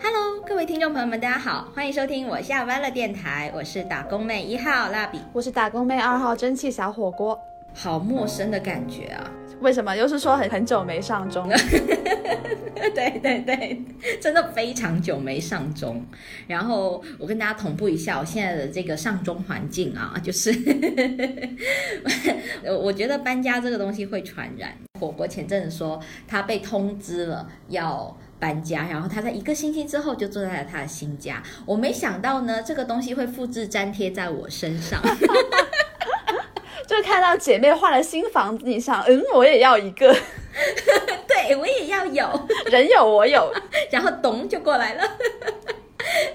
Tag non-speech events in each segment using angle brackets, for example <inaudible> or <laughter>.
Hello，各位听众朋友们，大家好，欢迎收听我下班了电台，我是打工妹一号蜡笔，我是打工妹二号蒸汽小火锅。好陌生的感觉啊！为什么？又是说很很久没上钟 <laughs> 了？对对对，真的非常久没上钟。然后我跟大家同步一下，我现在的这个上钟环境啊，就是 <laughs> 我觉得搬家这个东西会传染。火锅前阵子说他被通知了要搬家，然后他在一个星期之后就坐在了他的新家。我没想到呢，这个东西会复制粘贴在我身上。<laughs> 就看到姐妹换了新房子，你想，嗯，我也要一个，<laughs> 对我也要有，人有我有，<laughs> 然后咚就过来了。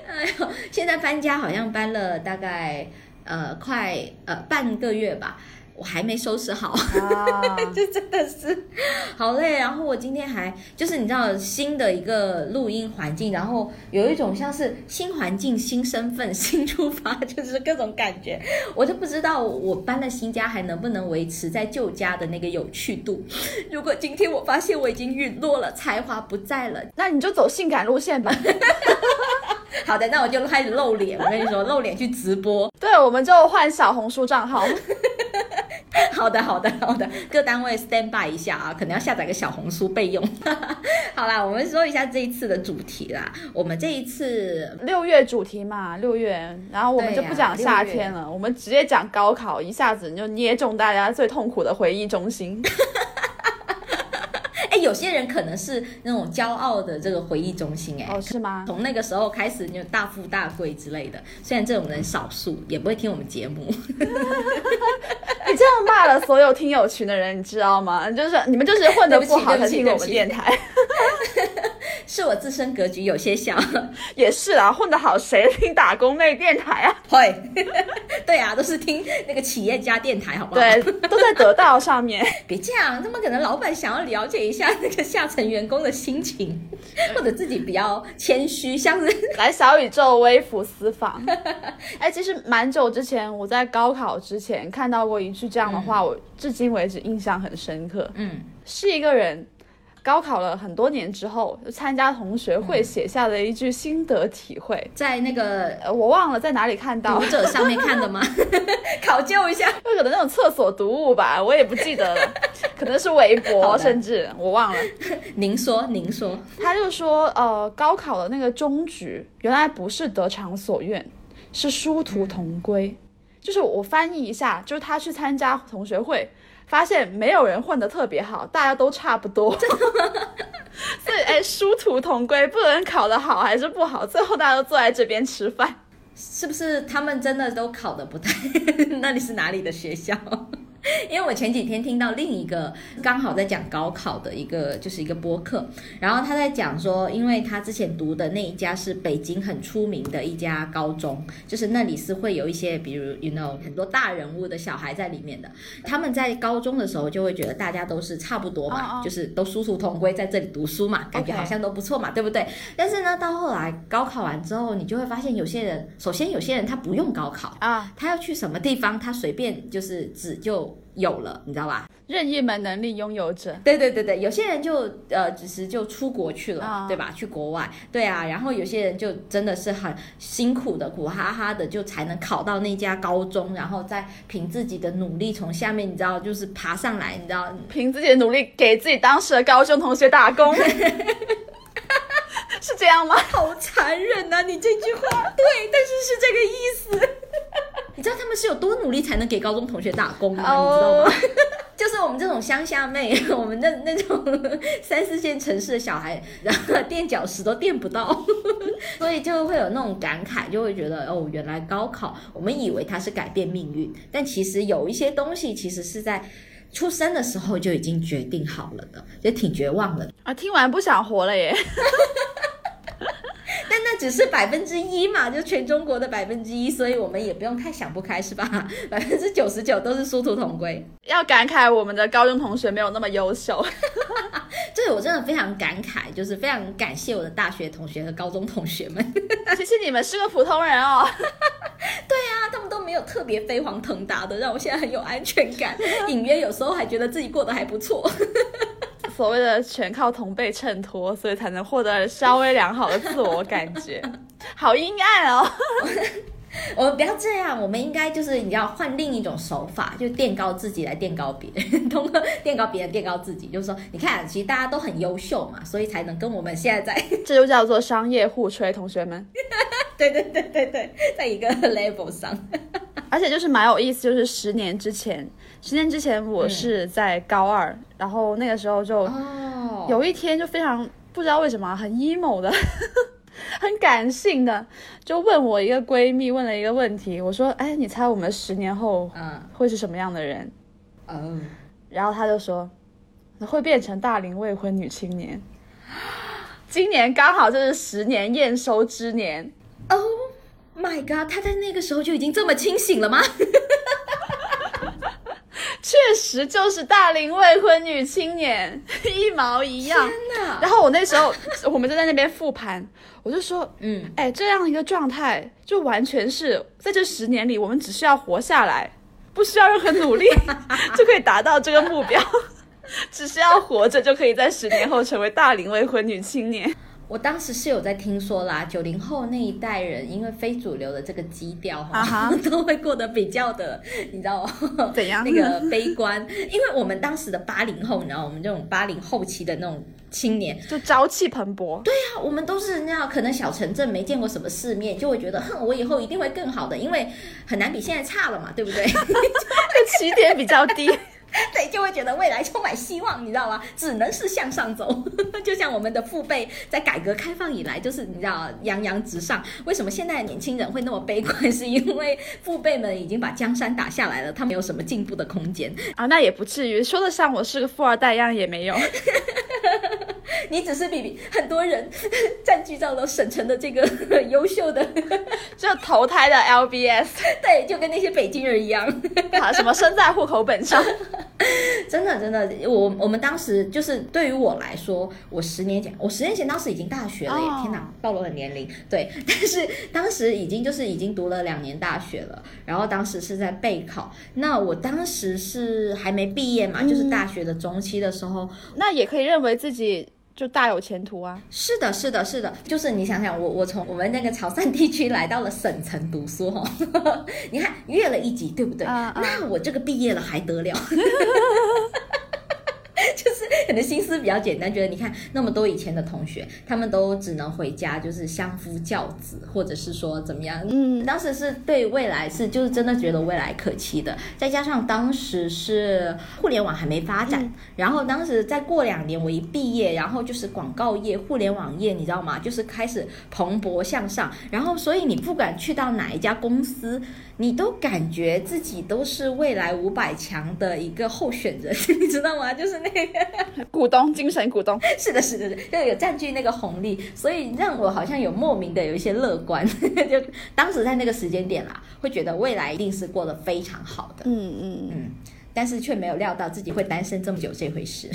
哎呦，现在搬家好像搬了大概呃快呃半个月吧。我还没收拾好，<laughs> 就真的是好累。然后我今天还就是你知道新的一个录音环境，然后有一种像是新环境、新身份、新出发，就是各种感觉。我就不知道我搬了新家还能不能维持在旧家的那个有趣度。如果今天我发现我已经陨落了，才华不在了，那你就走性感路线吧。<laughs> 好的，那我就开始露脸。我跟你说，露脸去直播。对，我们就换小红书账号。<laughs> 好的，好的，好的，各单位 stand by 一下啊，可能要下载个小红书备用。<laughs> 好啦，我们说一下这一次的主题啦。我们这一次六月主题嘛，六月，然后我们就不讲夏天了，我们直接讲高考，一下子就捏中大家最痛苦的回忆中心。<laughs> 有些人可能是那种骄傲的这个回忆中心，哎，哦，是吗？从那个时候开始就大富大贵之类的。虽然这种人少数，也不会听我们节目。<laughs> <laughs> 你这样骂了所有听友群的人，你知道吗？就是你们就是混得不好才听我们电台。<laughs> 是我自身格局有些小，也是啊，混得好谁听打工妹电台啊？会，对啊，都是听那个企业家电台，好不好？对，都在得到上面。别这样，他们可能老板想要了解一下那个下层员工的心情，<laughs> 或者自己比较谦虚，像是 <laughs> 来小宇宙微服私访。<laughs> 哎，其实蛮久之前，我在高考之前看到过一句这样的话，我至今为止印象很深刻。嗯，是一个人。高考了很多年之后，参加同学会写下的一句心得体会，在那个我忘了在哪里看到，读者上面看的吗？<laughs> 考究一下，可能那种厕所读物吧，我也不记得了，<laughs> 可能是微博，甚至我忘了。您说，您说，他就说，呃，高考的那个终局原来不是得偿所愿，是殊途同归。就是我翻译一下，就是他去参加同学会。发现没有人混得特别好，大家都差不多。<laughs> 所以，哎，殊途同归，不论考得好还是不好，最后大家都坐在这边吃饭，是不是？他们真的都考得不太？<laughs> 那你是哪里的学校？<laughs> 因为我前几天听到另一个刚好在讲高考的一个就是一个播客，然后他在讲说，因为他之前读的那一家是北京很出名的一家高中，就是那里是会有一些比如 you know 很多大人物的小孩在里面的，他们在高中的时候就会觉得大家都是差不多嘛，就是都殊途同归在这里读书嘛，感觉好像都不错嘛，对不对？但是呢，到后来高考完之后，你就会发现有些人，首先有些人他不用高考啊，他要去什么地方，他随便就是只就。有了，你知道吧？任意门能力拥有者。对对对对，有些人就呃，只是就出国去了，对吧？去国外，对啊。然后有些人就真的是很辛苦的，苦哈哈的，就才能考到那家高中，然后再凭自己的努力从下面，你知道，就是爬上来，你知道，凭自己的努力给自己当时的高中同学打工，<laughs> 是这样吗？好残忍呐！你这句话，对，但是是这个意思。你知道他们是有多努力才能给高中同学打工吗？你知道吗？<laughs> 就是我们这种乡下妹，<laughs> 我们那 <laughs> 那种三四线城市的小孩，然后垫脚石都垫不到，所以就会有那种感慨，就会觉得哦，原来高考，我们以为它是改变命运，但其实有一些东西其实是在出生的时候就已经决定好了的，也挺绝望的啊！听完不想活了耶。<laughs> 但那只是百分之一嘛，就全中国的百分之一，所以我们也不用太想不开，是吧？<laughs> 百分之九十九都是殊途同归。要感慨我们的高中同学没有那么优秀，<laughs> 这我真的非常感慨，就是非常感谢我的大学同学和高中同学们。其实你们是个普通人哦。对啊，他们都没有特别飞黄腾达的，让我现在很有安全感，隐约有时候还觉得自己过得还不错。所谓的全靠同辈衬托，所以才能获得稍微良好的自我感觉，<laughs> 好阴暗哦。<laughs> 我们不要这样，我们应该就是你要换另一种手法，就垫高自己来垫高别人，<laughs> 通过垫高别人垫高自己，就是说，你看，其实大家都很优秀嘛，所以才能跟我们现在在，这就叫做商业互吹，同学们。对对对对对，在一个 level 上，<laughs> 而且就是蛮有意思，就是十年之前，十年之前我是在高二，然后那个时候就有一天就非常不知道为什么很 emo 的。<laughs> 很感性的，就问我一个闺蜜问了一个问题，我说：“哎，你猜我们十年后嗯会是什么样的人？”嗯，然后她就说：“会变成大龄未婚女青年。”今年刚好就是十年验收之年。Oh my god！他在那个时候就已经这么清醒了吗？<laughs> 确实就是大龄未婚女青年，<laughs> 一毛一样。天然后我那时候我们就在那边复盘，我就说，嗯，哎，这样一个状态，就完全是在这十年里，我们只需要活下来，不需要任何努力，<laughs> 就可以达到这个目标，只需要活着就可以在十年后成为大龄未婚女青年。我当时是有在听说啦，九零后那一代人因为非主流的这个基调哈，<laughs> 都会过得比较的，你知道吗？怎样？那个悲观，因为我们当时的八零后，你知道，我们这种八零后期的那种青年，就朝气蓬勃。对呀，我们都是那样，可能小城镇没见过什么世面，就会觉得，哼，我以后一定会更好的，因为很难比现在差了嘛，对不对？<laughs> <laughs> 起点比较低。<laughs> 对，就会觉得未来充满希望，你知道吗？只能是向上走。<laughs> 就像我们的父辈在改革开放以来，就是你知道洋洋直上。为什么现在的年轻人会那么悲观？是因为父辈们已经把江山打下来了，他们有什么进步的空间啊？那也不至于，说得上我是个富二代一样也没有。<laughs> 你只是比很多人占据到了省城的这个优秀的，就投胎的 LBS，对，就跟那些北京人一样，啊，什么生在户口本上，<laughs> 真的真的，我我们当时就是对于我来说，我十年前，我十年前当时已经大学了耶，天哪，暴露了年龄，对，但是当时已经就是已经读了两年大学了，然后当时是在备考，那我当时是还没毕业嘛，就是大学的中期的时候，那也可以认为自己。就大有前途啊！是的，是的，是的，就是你想想，我我从我们那个潮汕地区来到了省城读书哈，<laughs> 你看越了一级，对不对？那我这个毕业了还得了？<laughs> <laughs> 就是可能心思比较简单，觉得你看那么多以前的同学，他们都只能回家，就是相夫教子，或者是说怎么样？嗯，当时是对未来是就是真的觉得未来可期的，再加上当时是互联网还没发展，然后当时再过两年我一毕业，然后就是广告业、互联网业，你知道吗？就是开始蓬勃向上，然后所以你不管去到哪一家公司。你都感觉自己都是未来五百强的一个候选人，<laughs> 你知道吗？就是那个股东，精神股东。是的，是的，是，就有占据那个红利，所以让我好像有莫名的有一些乐观。<laughs> 就当时在那个时间点啦，会觉得未来一定是过得非常好的。嗯嗯嗯，但是却没有料到自己会单身这么久这回事。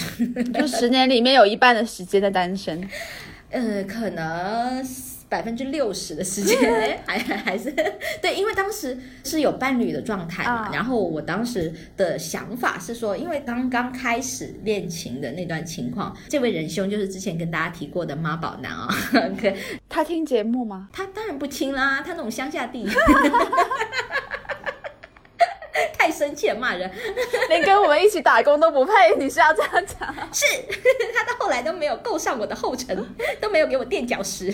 就十年里面有一半的时间在单身。<laughs> 呃，可能。百分之六十的时间 <laughs> 还还是对，因为当时是有伴侣的状态嘛。然后我当时的想法是说，因为刚刚开始恋情的那段情况，这位仁兄就是之前跟大家提过的妈宝男啊。<laughs> 他听节目吗？他当然不听啦，他那种乡下地。<laughs> <laughs> 太生气了，骂人，<laughs> 连跟我们一起打工都不配。你是要这样讲？<laughs> 是他到后来都没有够上我的后尘，都没有给我垫脚石。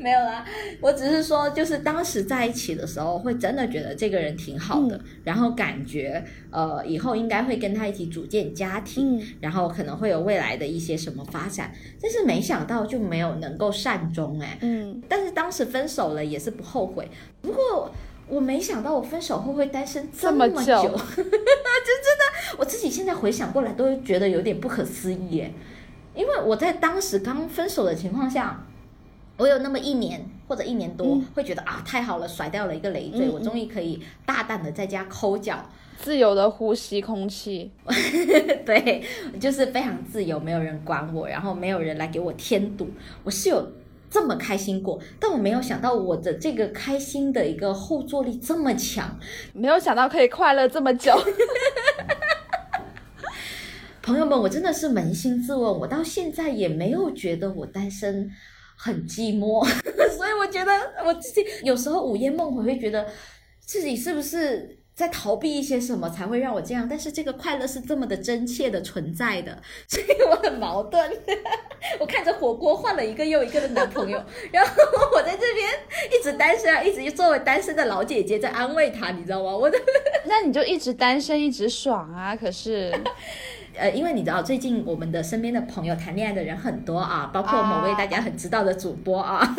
没有啦，我只是说，就是当时在一起的时候，会真的觉得这个人挺好的，然后感觉呃以后应该会跟他一起组建家庭，然后可能会有未来的一些什么发展。但是没想到就没有能够善终哎。嗯，但是当时分手了也是不后悔。不过。我没想到我分手后会单身这么久，<laughs> 就真的我自己现在回想过来都觉得有点不可思议耶。因为我在当时刚分手的情况下，我有那么一年或者一年多会觉得啊太好了，甩掉了一个累赘，我终于可以大胆的在家抠脚，自由的呼吸空气，<laughs> 对，就是非常自由，没有人管我，然后没有人来给我添堵，我是有。这么开心过，但我没有想到我的这个开心的一个后坐力这么强，没有想到可以快乐这么久。<laughs> 朋友们，我真的是扪心自问，我到现在也没有觉得我单身很寂寞，<laughs> 所以我觉得我自己有时候午夜梦回会觉得自己是不是。在逃避一些什么才会让我这样？但是这个快乐是这么的真切的存在的，<laughs> 所以我很矛盾。<laughs> 我看着火锅换了一个又一个的男朋友，然后我在这边一直单身啊，一直作为单身的老姐姐在安慰他，你知道吗？我的，那你就一直单身一直爽啊！可是。<laughs> 呃，因为你知道，最近我们的身边的朋友谈恋爱的人很多啊，包括某位大家很知道的主播啊，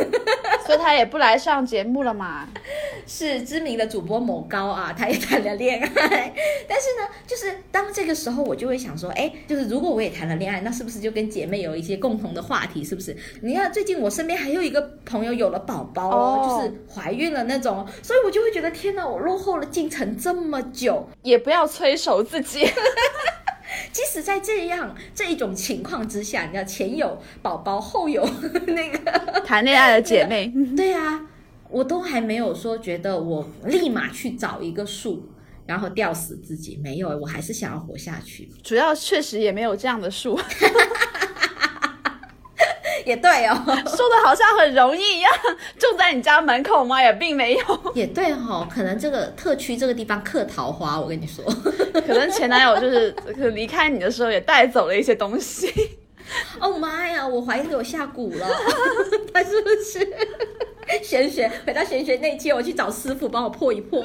所以他也不来上节目了嘛。<laughs> 是知名的主播某高啊，他也谈了恋爱。但是呢，就是当这个时候，我就会想说，哎，就是如果我也谈了恋爱，那是不是就跟姐妹有一些共同的话题？是不是？你看最近我身边还有一个朋友有了宝宝哦，就是怀孕了那种，所以我就会觉得天哪，我落后了进程这么久，也不要催熟自己。<laughs> 即使在这样这一种情况之下，你知道前有宝宝，后有 <laughs> 那个谈恋爱的姐妹，<laughs> 对啊，我都还没有说觉得我立马去找一个树，然后吊死自己，没有，我还是想要活下去。主要确实也没有这样的树。<laughs> 也对哦，说的好像很容易一样，住在你家门口吗？也并没有。<laughs> 也对哈，可能这个特区这个地方克桃花，我跟你说，<laughs> 可能前男友就是离开你的时候也带走了一些东西。哦妈呀，我怀疑给我下蛊了，<laughs> 他是不是玄学？回到玄学那期，我去找师傅帮我破一破，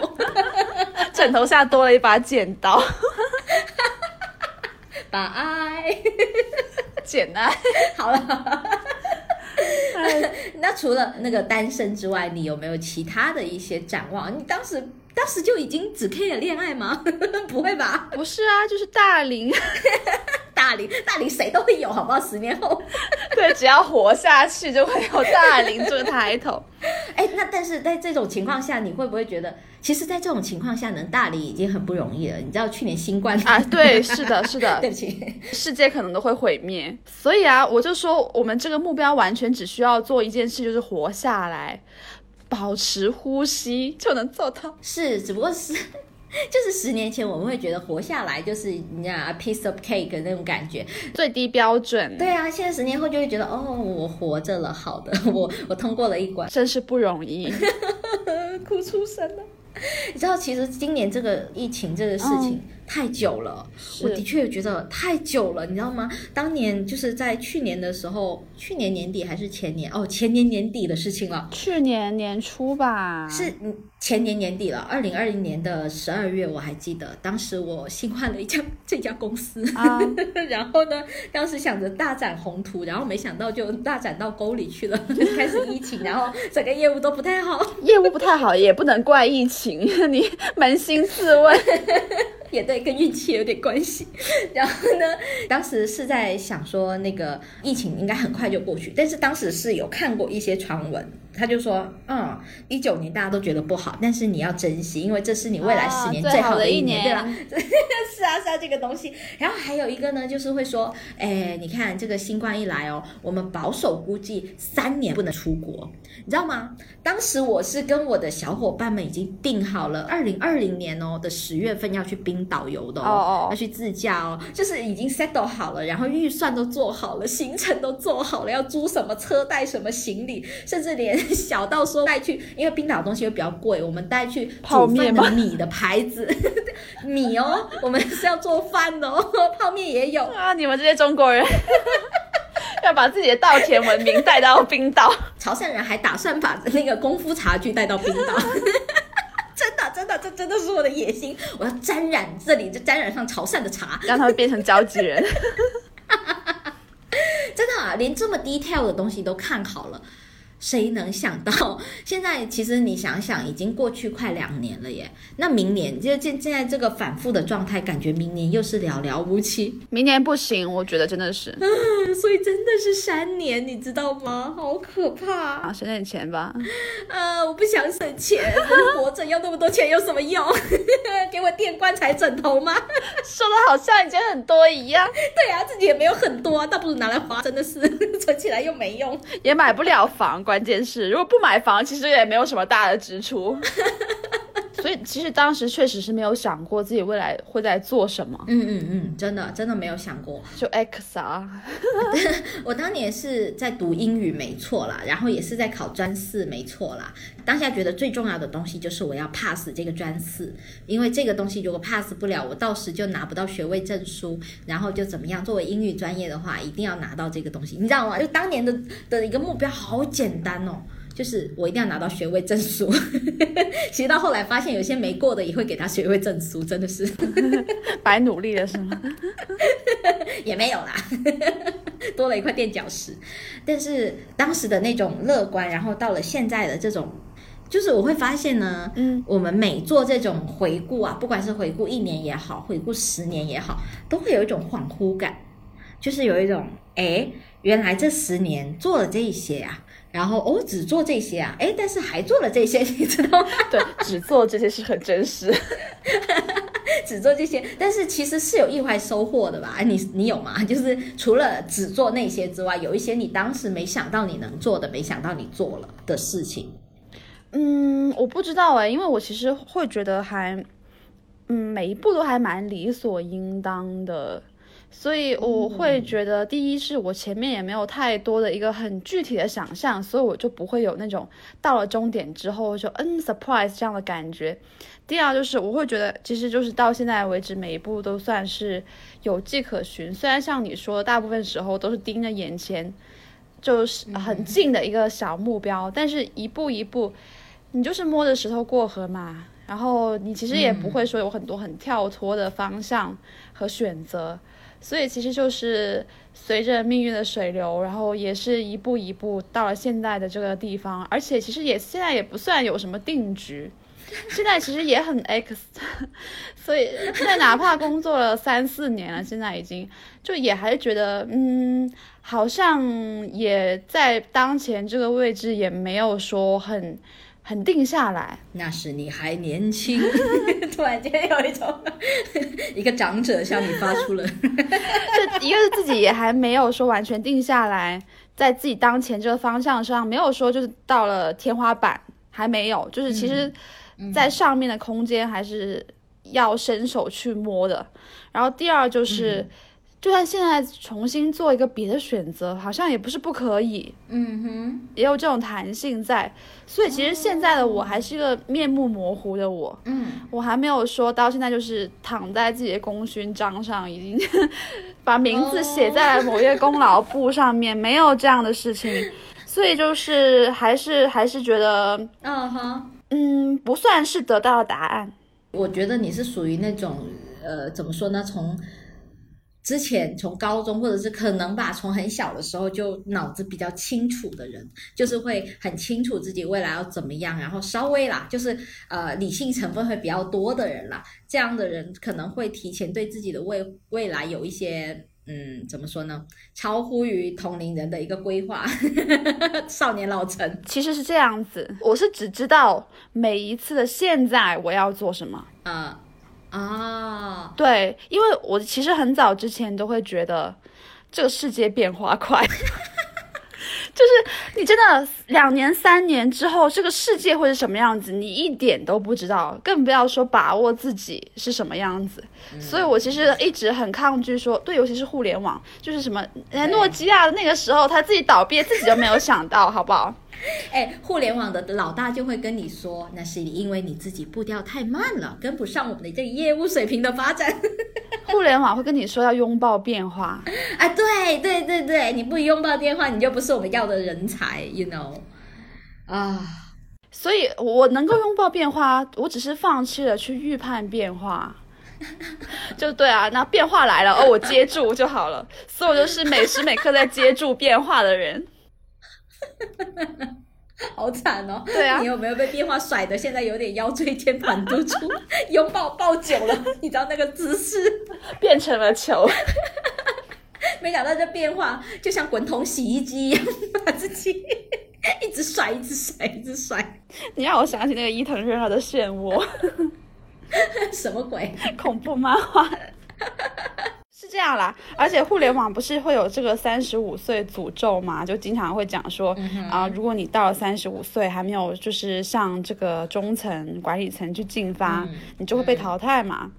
枕头下多了一把剪刀，把爱。简单 <laughs> 好了，<laughs> 那除了那个单身之外，你有没有其他的一些展望？你当时当时就已经只 care 恋爱吗？<laughs> 不会吧？不是啊，就是大龄，<laughs> 大龄大龄谁都会有，好不好？十年后，<laughs> 对，只要活下去就会有大龄这个抬头。哎，那但是在这种情况下，你会不会觉得？其实，在这种情况下，能大理已经很不容易了。你知道，去年新冠啊，对，是的，是的，对不起，世界可能都会毁灭。所以啊，我就说，我们这个目标完全只需要做一件事，就是活下来，保持呼吸就能做到。是，只不过是，<laughs> 就是十年前我们会觉得活下来就是你知道 a piece of cake 那种感觉，最低标准。对啊，现在十年后就会觉得，哦，我活着了，好的，<laughs> 我我通过了一关，真是不容易，<laughs> 哭出声了。你知道，其实今年这个疫情这个事情太久了，我的确觉得太久了，你知道吗？当年就是在去年的时候，去年年底还是前年哦，前年年底的事情了，去年年初吧，是嗯。前年年底了，二零二零年的十二月，我还记得，当时我新换了一家这家公司，<laughs> 然后呢，当时想着大展宏图，然后没想到就大展到沟里去了，<laughs> 开始疫情，然后整个业务都不太好，业务不太好也不能怪疫情，<laughs> 你扪心自问。也对，跟运气有点关系。<laughs> 然后呢，当时是在想说，那个疫情应该很快就过去，但是当时是有看过一些传闻，他就说，嗯，一九年大家都觉得不好，但是你要珍惜，因为这是你未来十年最好的一年，对吧？<laughs> 是啊，是啊，这个东西。然后还有一个呢，就是会说，哎，你看这个新冠一来哦，我们保守估计三年不能出国，你知道吗？当时我是跟我的小伙伴们已经定好了，二零二零年哦的十月份要去冰。岛游的哦，要去自驾哦，就是已经 settle 好了，然后预算都做好了，行程都做好了，要租什么车，带什么行李，甚至连小到说带去，因为冰岛的东西会比较贵，我们带去煮饭的米的牌子，<laughs> 米哦，我们是要做饭的哦，泡面也有啊，你们这些中国人 <laughs> 要把自己的稻田文明带到冰岛，潮汕人还打算把那个功夫茶具带到冰岛。<laughs> 真的，真的，这真的是我的野心。我要沾染这里，就沾染上潮汕的茶，让他们变成交际人。真的，啊，连这么 detail 的东西都看好了。谁能想到，现在其实你想想，已经过去快两年了耶。那明年就现现在这个反复的状态，感觉明年又是寥寥无期。明年不行，我觉得真的是，<laughs> 所以真的是三年，你知道吗？好可怕啊！省点钱吧。啊，<laughs> 我不想省钱，活着要那么多钱有什么用？<laughs> 给我垫棺材枕头吗？说的好像已经很多一样。对啊，自己也没有很多，倒不如拿来花，真的是存起来又没用，也买不了房。关键是，如果不买房，其实也没有什么大的支出。<laughs> 所以其实当时确实是没有想过自己未来会在做什么，嗯嗯嗯，真的真的没有想过。<laughs> 就 X 啊，<laughs> 我当年是在读英语，没错啦，然后也是在考专四，没错啦。当下觉得最重要的东西就是我要 pass 这个专四，因为这个东西如果 pass 不了，我到时就拿不到学位证书，然后就怎么样？作为英语专业的话，一定要拿到这个东西，你知道吗？就当年的的一个目标好简单哦。就是我一定要拿到学位证书，<laughs> 其实到后来发现有些没过的也会给他学位证书，真的是 <laughs> 白努力了是吗？<laughs> 也没有啦，多了一块垫脚石。但是当时的那种乐观，然后到了现在的这种，就是我会发现呢，嗯，我们每做这种回顾啊，不管是回顾一年也好，回顾十年也好，都会有一种恍惚感，就是有一种哎，原来这十年做了这一些啊。然后哦，只做这些啊，哎，但是还做了这些，<laughs> 你知道吗？对，只做这些是很真实，<laughs> 只做这些，但是其实是有意外收获的吧？你你有吗？就是除了只做那些之外，有一些你当时没想到你能做的，没想到你做了的事情。嗯，我不知道哎，因为我其实会觉得还，嗯，每一步都还蛮理所应当的。所以我会觉得，第一是我前面也没有太多的一个很具体的想象，所以我就不会有那种到了终点之后就嗯 surprise 这样的感觉。第二就是我会觉得，其实就是到现在为止，每一步都算是有迹可循。虽然像你说，大部分时候都是盯着眼前，就是很近的一个小目标，但是一步一步，你就是摸着石头过河嘛。然后你其实也不会说有很多很跳脱的方向和选择。所以其实就是随着命运的水流，然后也是一步一步到了现在的这个地方，而且其实也现在也不算有什么定局，现在其实也很 X，<laughs> 所以现在哪怕工作了三四年了，现在已经就也还是觉得，嗯，好像也在当前这个位置也没有说很。很定下来，那是你还年轻，<laughs> 突然间有一种 <laughs> 一个长者向你发出了，<laughs> 这一个是自己也还没有说完全定下来，在自己当前这个方向上没有说就是到了天花板，还没有，就是其实，在上面的空间还是要伸手去摸的。然后第二就是。就算现在重新做一个别的选择，好像也不是不可以。嗯哼，也有这种弹性在。所以其实现在的我还是一个面目模糊的我。嗯，我还没有说到现在就是躺在自己的功勋章上，已经 <laughs> 把名字写在了某页功劳簿上面，没有这样的事情。所以就是还是还是觉得，嗯哼，嗯，不算是得到了答案。我觉得你是属于那种，呃，怎么说呢？从之前从高中或者是可能吧，从很小的时候就脑子比较清楚的人，就是会很清楚自己未来要怎么样，然后稍微啦，就是呃理性成分会比较多的人啦。这样的人可能会提前对自己的未未来有一些嗯，怎么说呢？超乎于同龄人的一个规划，<laughs> 少年老成。其实是这样子，我是只知道每一次的现在我要做什么啊。啊，对，因为我其实很早之前都会觉得这个世界变化快，<laughs> 就是你真的两年三年之后这个世界会是什么样子，你一点都不知道，更不要说把握自己是什么样子。所以我其实一直很抗拒说，对，尤其是互联网，就是什么，诺基亚的那个时候他自己倒闭，自己都没有想到，好不好？<laughs> 哎，互联网的老大就会跟你说，那是因为你自己步调太慢了，跟不上我们的这个业务水平的发展。<laughs> 互联网会跟你说要拥抱变化啊，对对对对，你不拥抱变化，你就不是我们要的人才，you know 啊。所以我能够拥抱变化，我只是放弃了去预判变化，<laughs> 就对啊，那变化来了，哦，我接住就好了。所以我就是每时每刻在接住变化的人。<laughs> 好惨哦！对啊，你有没有被变化甩的？现在有点腰椎间盘突出，<laughs> 拥抱抱久了，<laughs> 你知道那个姿势变成了球。没想到这变化就像滚筒洗衣机一样，把自己一直甩，一直甩，一直甩。你让我想起那个伊藤润二的漩涡，什么鬼？恐怖漫画。世这样啦。而且互联网不是会有这个三十五岁诅咒嘛？就经常会讲说啊，如果你到了三十五岁还没有就是上这个中层管理层去进发，你就会被淘汰嘛。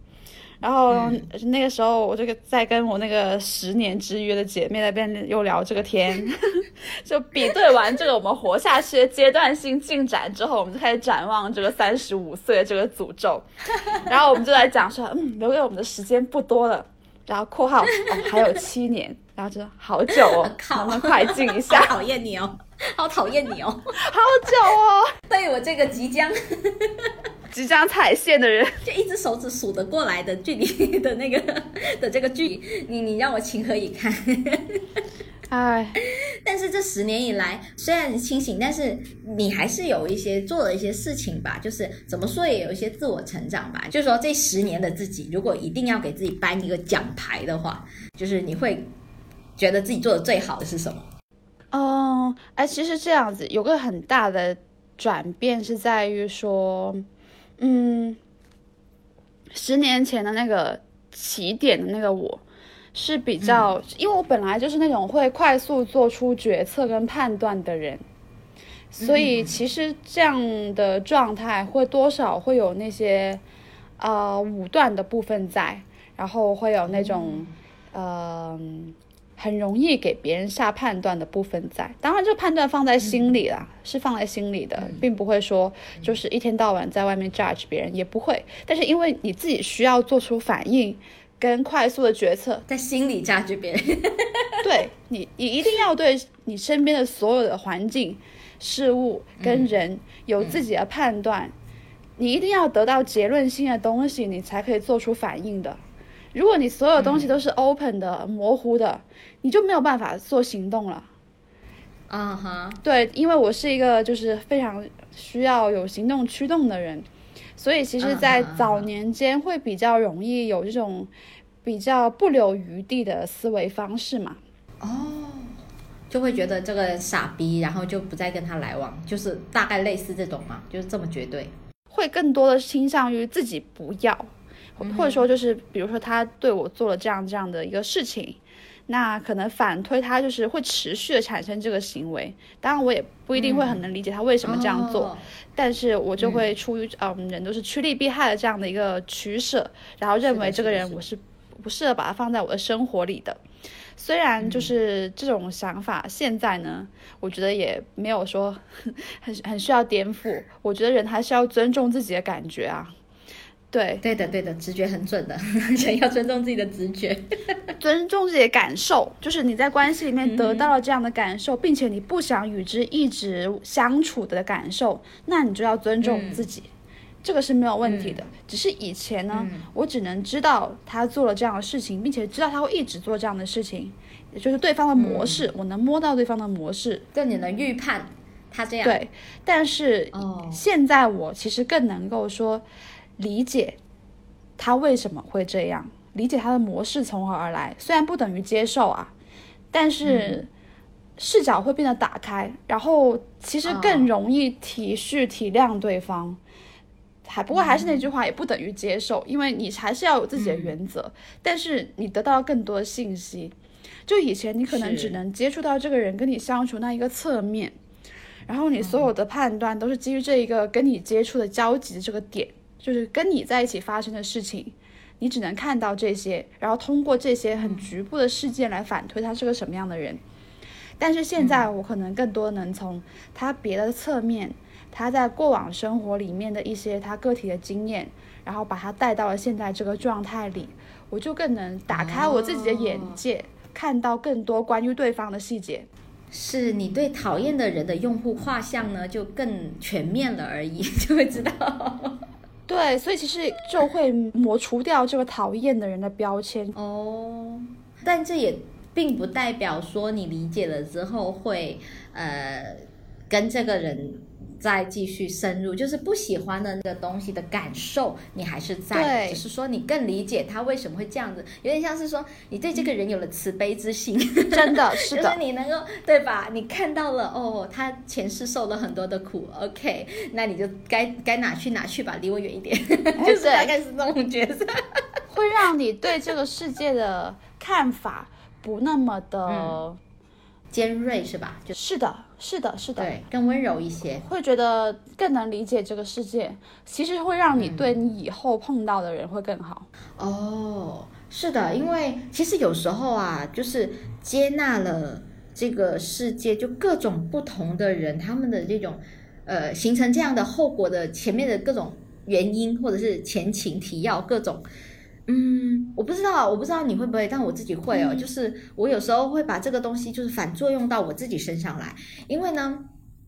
然后那个时候，我这个在跟我那个十年之约的姐妹那边又聊这个天，<laughs> 就比对完这个我们活下去的阶段性进展之后，我们就开始展望这个三十五岁的这个诅咒。<laughs> 然后我们就来讲说，嗯，留给我们的时间不多了。然后括号哦还有七年，然后就好久哦，<laughs> 能不能快进一下？讨厌你哦，<laughs> 好讨厌你哦，好久哦。<laughs> 对我这个即将。即将踩线的人，就一只手指数得过来的距离的那个的这个距离，你你让我情何以堪？哎，<laughs> 但是这十年以来，虽然清醒，但是你还是有一些做了一些事情吧，就是怎么说也有一些自我成长吧。就是说这十年的自己，如果一定要给自己颁一个奖牌的话，就是你会觉得自己做的最好的是什么？哦，哎，其实这样子有个很大的转变是在于说。嗯，十年前的那个起点的那个我，是比较，因为我本来就是那种会快速做出决策跟判断的人，所以其实这样的状态会多少会有那些呃武断的部分在，然后会有那种嗯。很容易给别人下判断的部分在，当然这个判断放在心里啦，是放在心里的，并不会说就是一天到晚在外面 judge 别人，也不会。但是因为你自己需要做出反应跟快速的决策，在心里 judge 别人，<laughs> 对你，你一定要对你身边的所有的环境、事物跟人有自己的判断，你一定要得到结论性的东西，你才可以做出反应的。如果你所有东西都是 open 的、模糊的，你就没有办法做行动了。啊哈，对，因为我是一个就是非常需要有行动驱动的人，所以其实，在早年间会比较容易有这种比较不留余地的思维方式嘛。哦，就会觉得这个傻逼，然后就不再跟他来往，就是大概类似这种嘛，就是这么绝对。会更多的倾向于自己不要。或者说，就是比如说他对我做了这样这样的一个事情，那可能反推他就是会持续的产生这个行为。当然，我也不一定会很能理解他为什么这样做，但是我就会出于嗯人都是趋利避害的这样的一个取舍，然后认为这个人我是不适合把他放在我的生活里的。虽然就是这种想法，现在呢，我觉得也没有说很 <laughs> 很需要颠覆。我觉得人还是要尊重自己的感觉啊。对，对的，对的，直觉很准的，<laughs> 想要尊重自己的直觉，<laughs> 尊重自己的感受，就是你在关系里面得到了这样的感受，并且你不想与之一直相处的感受，那你就要尊重自己，这个是没有问题的。只是以前呢，我只能知道他做了这样的事情，并且知道他会一直做这样的事情，也就是对方的模式，我能摸到对方的模式，更你能预判他这样。对，但是现在我其实更能够说。理解他为什么会这样，理解他的模式从何而来，虽然不等于接受啊，但是视角会变得打开，然后其实更容易体恤体谅对方。还不过还是那句话，也不等于接受，因为你还是要有自己的原则。但是你得到更多的信息，就以前你可能只能接触到这个人跟你相处那一个侧面，然后你所有的判断都是基于这一个跟你接触的交集的这个点。就是跟你在一起发生的事情，你只能看到这些，然后通过这些很局部的事件来反推他是个什么样的人。但是现在我可能更多能从他别的侧面，他在过往生活里面的一些他个体的经验，然后把他带到了现在这个状态里，我就更能打开我自己的眼界，看到更多关于对方的细节。是你对讨厌的人的用户画像呢，就更全面了而已，<laughs> 就会知道。对，所以其实就会抹除掉这个讨厌的人的标签哦。但这也并不代表说你理解了之后会呃跟这个人。再继续深入，就是不喜欢的那个东西的感受，你还是在，只是说你更理解他为什么会这样子，有点像是说你对这个人有了慈悲之心，<laughs> 真的 <laughs> 是的，就是你能够对吧？你看到了哦，他前世受了很多的苦，OK，那你就该该哪去哪去吧，离我远一点，<laughs> 就是大概是这种角色。会让你对这个世界的看法不那么的尖锐是吧？就是的，是的，是的，对，更温柔一些。会觉得更能理解这个世界，其实会让你对你以后碰到的人会更好。哦，是的，因为其实有时候啊，就是接纳了这个世界，就各种不同的人，他们的这种呃形成这样的后果的前面的各种原因，或者是前情提要各种。嗯，我不知道，我不知道你会不会，但我自己会哦。就是我有时候会把这个东西，就是反作用到我自己身上来，因为呢，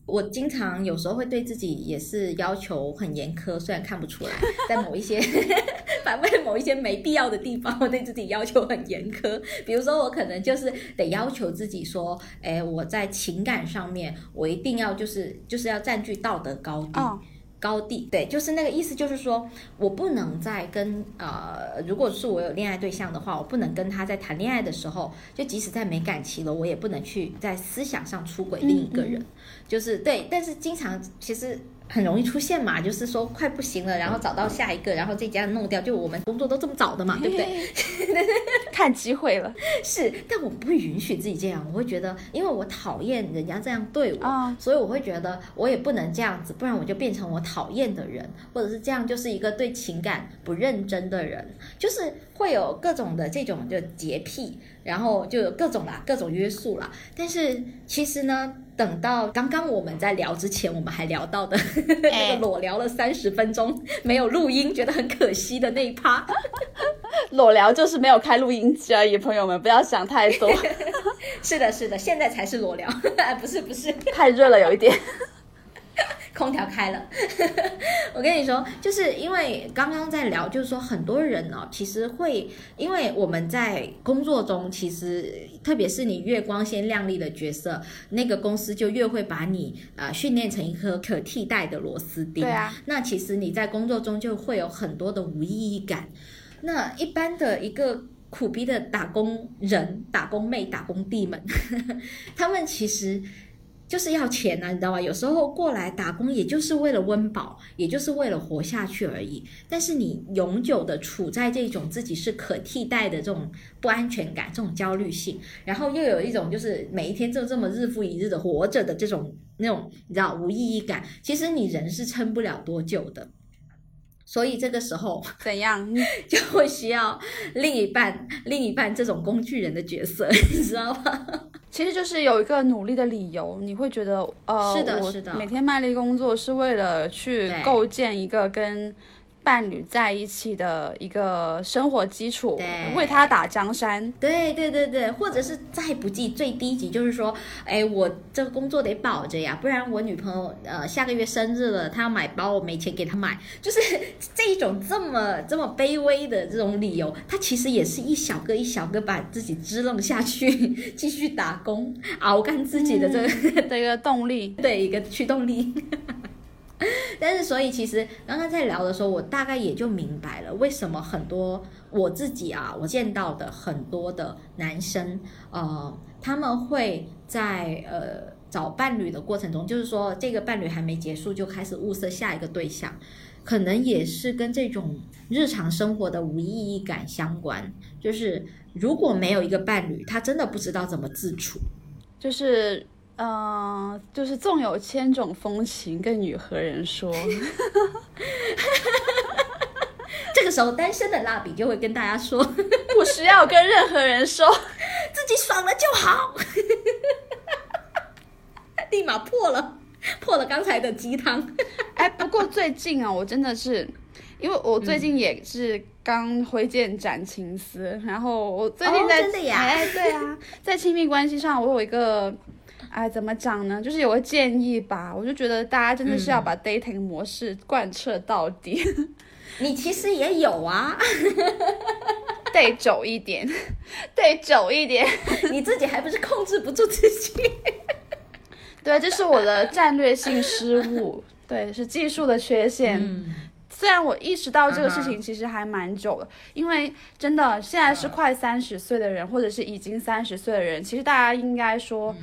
我经常有时候会对自己也是要求很严苛，虽然看不出来，在某一些 <laughs> 反问某一些没必要的地方，我对自己要求很严苛。比如说，我可能就是得要求自己说，哎，我在情感上面，我一定要就是就是要占据道德高地。高地对，就是那个意思，就是说我不能再跟呃，如果是我有恋爱对象的话，我不能跟他在谈恋爱的时候，就即使在没感情了，我也不能去在思想上出轨另一个人，就是对。但是经常其实。很容易出现嘛，就是说快不行了，然后找到下一个，然后这家弄掉。就我们工作都这么早的嘛，对不对？<laughs> 看机会了，<laughs> 是。但我不允许自己这样，我会觉得，因为我讨厌人家这样对我，所以我会觉得我也不能这样子，不然我就变成我讨厌的人，或者是这样就是一个对情感不认真的人，就是会有各种的这种就洁癖，然后就有各种啦，各种约束啦。但是其实呢。等到刚刚我们在聊之前，我们还聊到的 <laughs> 那个裸聊了三十分钟没有录音，觉得很可惜的那一趴。<laughs> 裸聊就是没有开录音机而已，朋友们不要想太多。<laughs> 是的，是的，现在才是裸聊，不是不是，太热了有一点。空调开了，<laughs> 我跟你说，就是因为刚刚在聊，就是说很多人哦，其实会因为我们在工作中，其实特别是你越光鲜亮丽的角色，那个公司就越会把你啊训练成一颗可替代的螺丝钉。对啊，那其实你在工作中就会有很多的无意义感。那一般的一个苦逼的打工人、打工妹、打工弟们，<laughs> 他们其实。就是要钱呐，你知道吧？有时候过来打工，也就是为了温饱，也就是为了活下去而已。但是你永久的处在这种自己是可替代的这种不安全感、这种焦虑性，然后又有一种就是每一天就这么日复一日的活着的这种那种你知道无意义感。其实你人是撑不了多久的。所以这个时候怎样 <laughs> 就会需要另一半，另一半这种工具人的角色，你知道吗？其实就是有一个努力的理由，你会觉得，呃，是的，是的，每天卖力工作是为了去构建一个跟。伴侣在一起的一个生活基础，为他打江山。对对对对，或者是再不济最低级，就是说，哎，我这个工作得保着呀，不然我女朋友呃下个月生日了，她要买包，我没钱给她买，就是这一种这么这么卑微的这种理由，他其实也是一小个一小个把自己支棱下去，<laughs> 继续打工，熬干自己的这个的一个动力，对一个驱动力。<laughs> <laughs> 但是，所以其实刚刚在聊的时候，我大概也就明白了，为什么很多我自己啊，我见到的很多的男生，呃，他们会在呃找伴侣的过程中，就是说这个伴侣还没结束，就开始物色下一个对象，可能也是跟这种日常生活的无意义感相关。就是如果没有一个伴侣，他真的不知道怎么自处，就是。嗯，就是纵有千种风情，更与何人说？<laughs> 这个时候，单身的蜡笔就会跟大家说：<laughs> 不需要跟任何人说，<laughs> 自己爽了就好。立马破了，破了刚才的鸡汤。哎，不过最近啊，我真的是，因为我最近也是刚挥剑斩情丝，然后我最近在，哎，对啊，在亲密关系上，我有一个。哎，怎么讲呢？就是有个建议吧，我就觉得大家真的是要把 dating 模式贯彻到底。<laughs> 你其实也有啊，<laughs> 得久一点，得久一点。<laughs> 你自己还不是控制不住自己？对，这是我的战略性失误，对，是技术的缺陷。虽然我意识到这个事情其实还蛮久了，因为真的现在是快三十岁的人，或者是已经三十岁的人，其实大家应该说。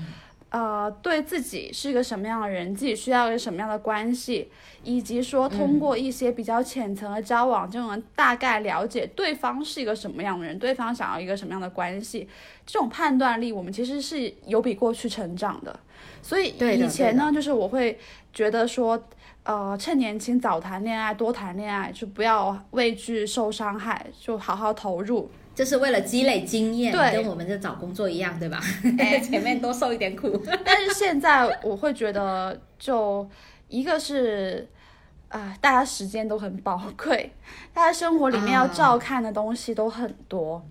呃，对自己是一个什么样的人，自己需要一个什么样的关系，以及说通过一些比较浅层的交往，就能大概了解对方是一个什么样的人，对方想要一个什么样的关系，这种判断力我们其实是有比过去成长的。所以以前呢，就是我会觉得说，呃，趁年轻早谈恋爱，多谈恋爱，就不要畏惧受伤害，就好好投入。就是为了积累经验，对，跟我们在找工作一样，对吧？<laughs> 前面多受一点苦。但是现在我会觉得，就一个是，<laughs> 啊，大家时间都很宝贵，大家生活里面要照看的东西都很多。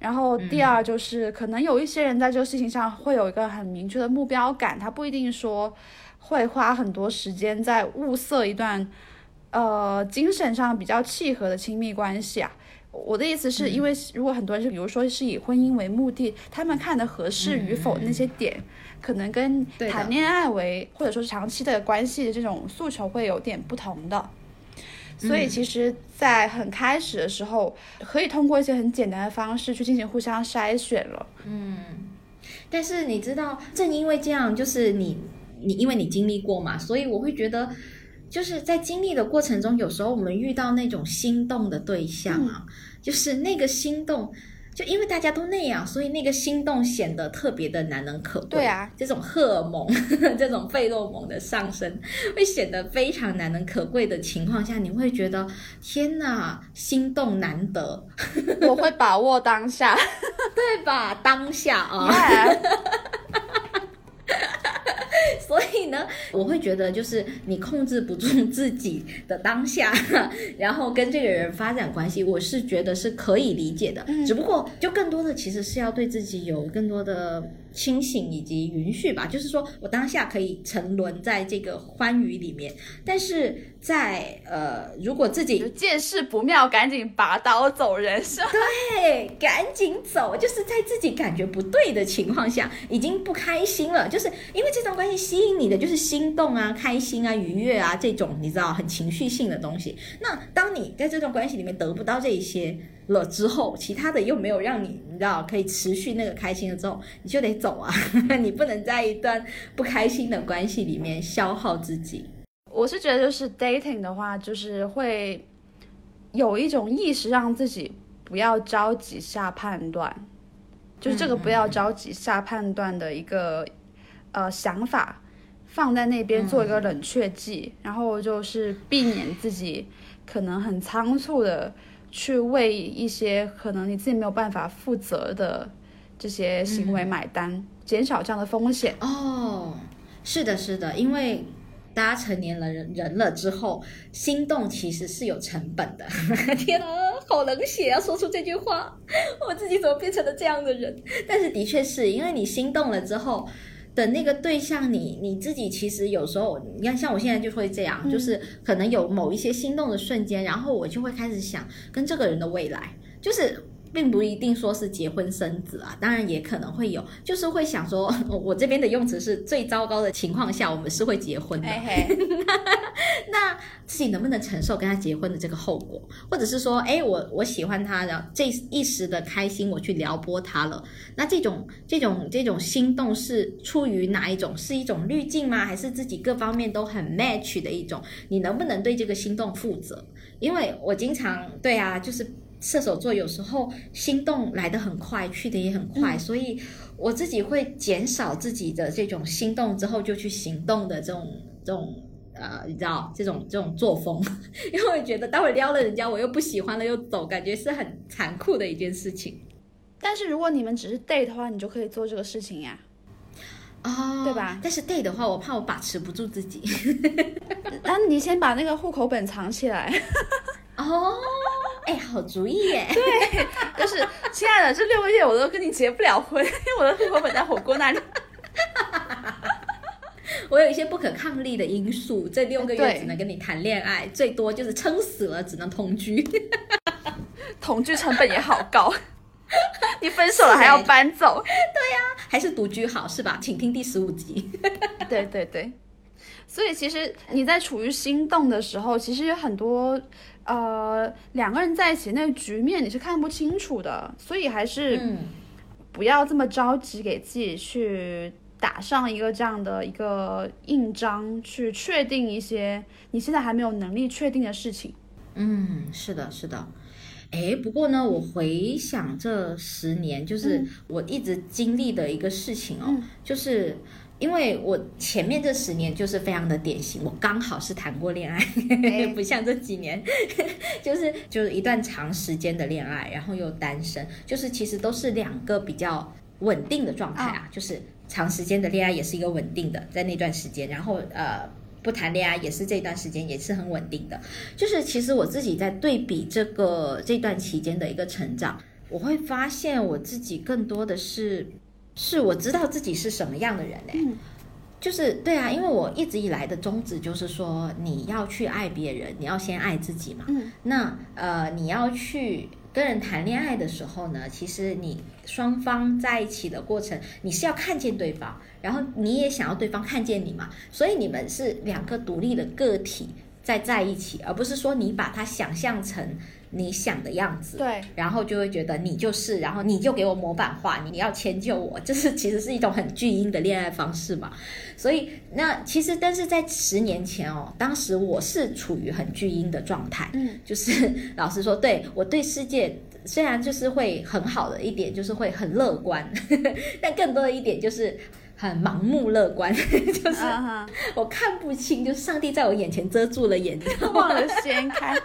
然后第二就是，可能有一些人在这个事情上会有一个很明确的目标感，他不一定说会花很多时间在物色一段，呃，精神上比较契合的亲密关系啊。我的意思是因为，如果很多人是，比如说是以婚姻为目的，他们看的合适与否那些点，可能跟谈恋爱为或者说是长期的关系的这种诉求会有点不同的。所以，其实，在很开始的时候，可以通过一些很简单的方式去进行互相筛选了。嗯，但是你知道，正因为这样，就是你你因为你经历过嘛，所以我会觉得。就是在经历的过程中，有时候我们遇到那种心动的对象啊，就是那个心动，就因为大家都那样，所以那个心动显得特别的难能可贵。对啊，这种荷尔蒙、<laughs> 这种费洛蒙的上升，会显得非常难能可贵的情况下，你会觉得天哪，心动难得。我会把握当下，<laughs> 对吧？当下啊。<laughs> <laughs> 所以呢，我会觉得就是你控制不住自己的当下，<laughs> 然后跟这个人发展关系，我是觉得是可以理解的。只不过，就更多的其实是要对自己有更多的。清醒以及允许吧，就是说我当下可以沉沦在这个欢愉里面，但是在呃，如果自己见势不妙，赶紧拔刀走人，是对，赶紧走，就是在自己感觉不对的情况下，已经不开心了，就是因为这段关系吸引你的就是心动啊、开心啊、愉悦啊这种你知道很情绪性的东西。那当你在这段关系里面得不到这一些。了之后，其他的又没有让你，你知道可以持续那个开心了之后，你就得走啊！<laughs> 你不能在一段不开心的关系里面消耗自己。我是觉得，就是 dating 的话，就是会有一种意识，让自己不要着急下判断，就是这个不要着急下判断的一个呃想法，放在那边做一个冷却剂，然后就是避免自己可能很仓促的。去为一些可能你自己没有办法负责的这些行为买单，减少这样的风险。哦，是的，是的，因为大家成年了人人了之后，心动其实是有成本的。<laughs> 天啊，好冷血啊！说出这句话，我自己怎么变成了这样的人？但是的确是因为你心动了之后。的那个对象，你你自己其实有时候，你看像我现在就会这样，就是可能有某一些心动的瞬间，然后我就会开始想跟这个人的未来，就是。并不一定说是结婚生子啊，当然也可能会有，就是会想说，我这边的用词是最糟糕的情况下，我们是会结婚的。<laughs> 那自己能不能承受跟他结婚的这个后果，或者是说，哎，我我喜欢他，然后这一时的开心我去撩拨他了，那这种这种这种心动是出于哪一种？是一种滤镜吗？还是自己各方面都很 match 的一种？你能不能对这个心动负责？因为我经常对啊，就是。射手座有时候心动来得很快，去的也很快，所以我自己会减少自己的这种心动之后就去行动的这种这种呃，你知道这种这种作风，<laughs> 因为我觉得待会撩了人家，我又不喜欢了又走，感觉是很残酷的一件事情。但是如果你们只是 date 的话，你就可以做这个事情呀，啊，对吧？但是 date 的话，我怕我把持不住自己。<laughs> 那你先把那个户口本藏起来。<laughs> 哦。哎，好主意耶！对，就是亲爱的，这六个月我都跟你结不了婚，因为我的户口本在火锅那里。<laughs> 我有一些不可抗力的因素，这六个月只能跟你谈恋爱，最多就是撑死了只能同居。<laughs> 同居成本也好高，<laughs> 你分手了还要搬走。对呀，还是独居好是吧？请听第十五集。对对对，所以其实你在处于心动的时候，其实有很多。呃，两个人在一起那个局面你是看不清楚的，所以还是不要这么着急给自己去打上一个这样的一个印章，去确定一些你现在还没有能力确定的事情。嗯，是的，是的。哎，不过呢，我回想这十年，就是我一直经历的一个事情哦，就是因为我前面这十年就是非常的典型，我刚好是谈过恋爱，<laughs> 不像这几年，<laughs> 就是就是一段长时间的恋爱，然后又单身，就是其实都是两个比较稳定的状态啊，就是长时间的恋爱也是一个稳定的，在那段时间，然后呃。不谈恋爱也是这段时间也是很稳定的，就是其实我自己在对比这个这段期间的一个成长，我会发现我自己更多的是，是我知道自己是什么样的人嘞，就是对啊，因为我一直以来的宗旨就是说，你要去爱别人，你要先爱自己嘛，嗯，那呃你要去。跟人谈恋爱的时候呢，其实你双方在一起的过程，你是要看见对方，然后你也想要对方看见你嘛，所以你们是两个独立的个体在在一起，而不是说你把它想象成。你想的样子，对，然后就会觉得你就是，然后你就给我模板化，你要迁就我，这是其实是一种很巨婴的恋爱方式嘛。所以那其实，但是在十年前哦，当时我是处于很巨婴的状态，嗯，就是老实说，对我对世界虽然就是会很好的一点，就是会很乐观，<laughs> 但更多的一点就是很盲目乐观，<laughs> 就是我看不清，就是上帝在我眼前遮住了眼睛，忘了掀开。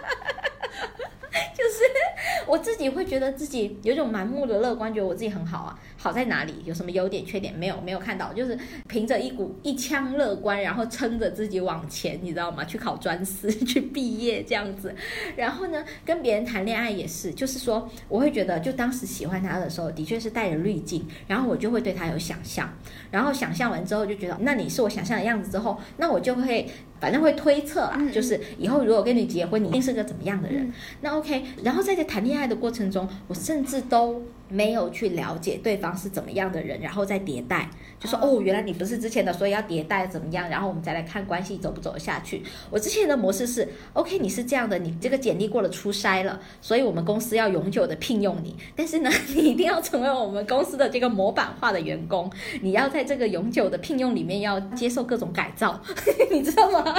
<laughs> 就是我自己会觉得自己有种盲目的乐观，觉得我自己很好啊。好在哪里？有什么优点、缺点？没有，没有看到。就是凭着一股一腔乐观，然后撑着自己往前，你知道吗？去考专司，<laughs> 去毕业这样子。然后呢，跟别人谈恋爱也是，就是说，我会觉得，就当时喜欢他的时候，的确是带着滤镜，然后我就会对他有想象，然后想象完之后就觉得，那你是我想象的样子之后，那我就会。反正会推测啦，就是以后如果跟你结婚，你一定是个怎么样的人？那 OK，然后在这谈恋爱的过程中，我甚至都。没有去了解对方是怎么样的人，然后再迭代，就说哦，原来你不是之前的，所以要迭代怎么样？然后我们再来看关系走不走得下去。我之前的模式是，OK，你是这样的，你这个简历过了初筛了，所以我们公司要永久的聘用你。但是呢，<laughs> 你一定要成为我们公司的这个模板化的员工，你要在这个永久的聘用里面要接受各种改造，<laughs> 你知道吗？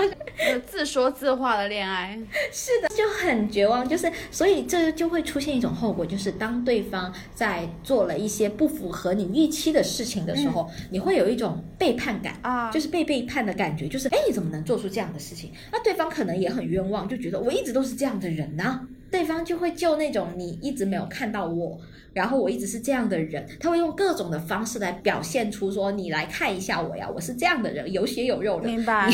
自说自话的恋爱，是的，就很绝望。就是所以这就会出现一种后果，就是当对方。在做了一些不符合你预期的事情的时候，你会有一种背叛感啊，就是被背叛的感觉，就是哎，你怎么能做出这样的事情？那对方可能也很冤枉，就觉得我一直都是这样的人呢。对方就会就那种你一直没有看到我，然后我一直是这样的人，他会用各种的方式来表现出说你来看一下我呀，我是这样的人，有血有肉的。明白？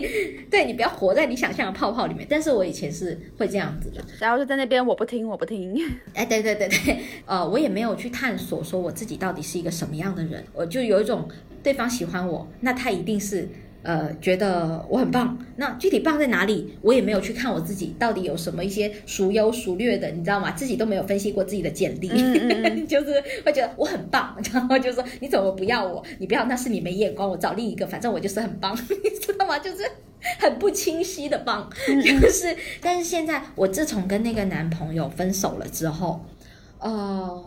<laughs> 对你不要活在你想象的泡泡里面。但是我以前是会这样子的，然后就在那边我不听我不听。<laughs> 哎，对对对对，<laughs> 呃，我也没有去探索说我自己到底是一个什么样的人，我就有一种对方喜欢我，那他一定是。呃，觉得我很棒，那具体棒在哪里？我也没有去看我自己到底有什么一些孰优孰劣的，你知道吗？自己都没有分析过自己的简历，<laughs> 就是会觉得我很棒，然后就说你怎么不要我？你不要那是你没眼光，我找另一个，反正我就是很棒，<laughs> 你知道吗？就是很不清晰的棒，就是。但是现在我自从跟那个男朋友分手了之后，呃。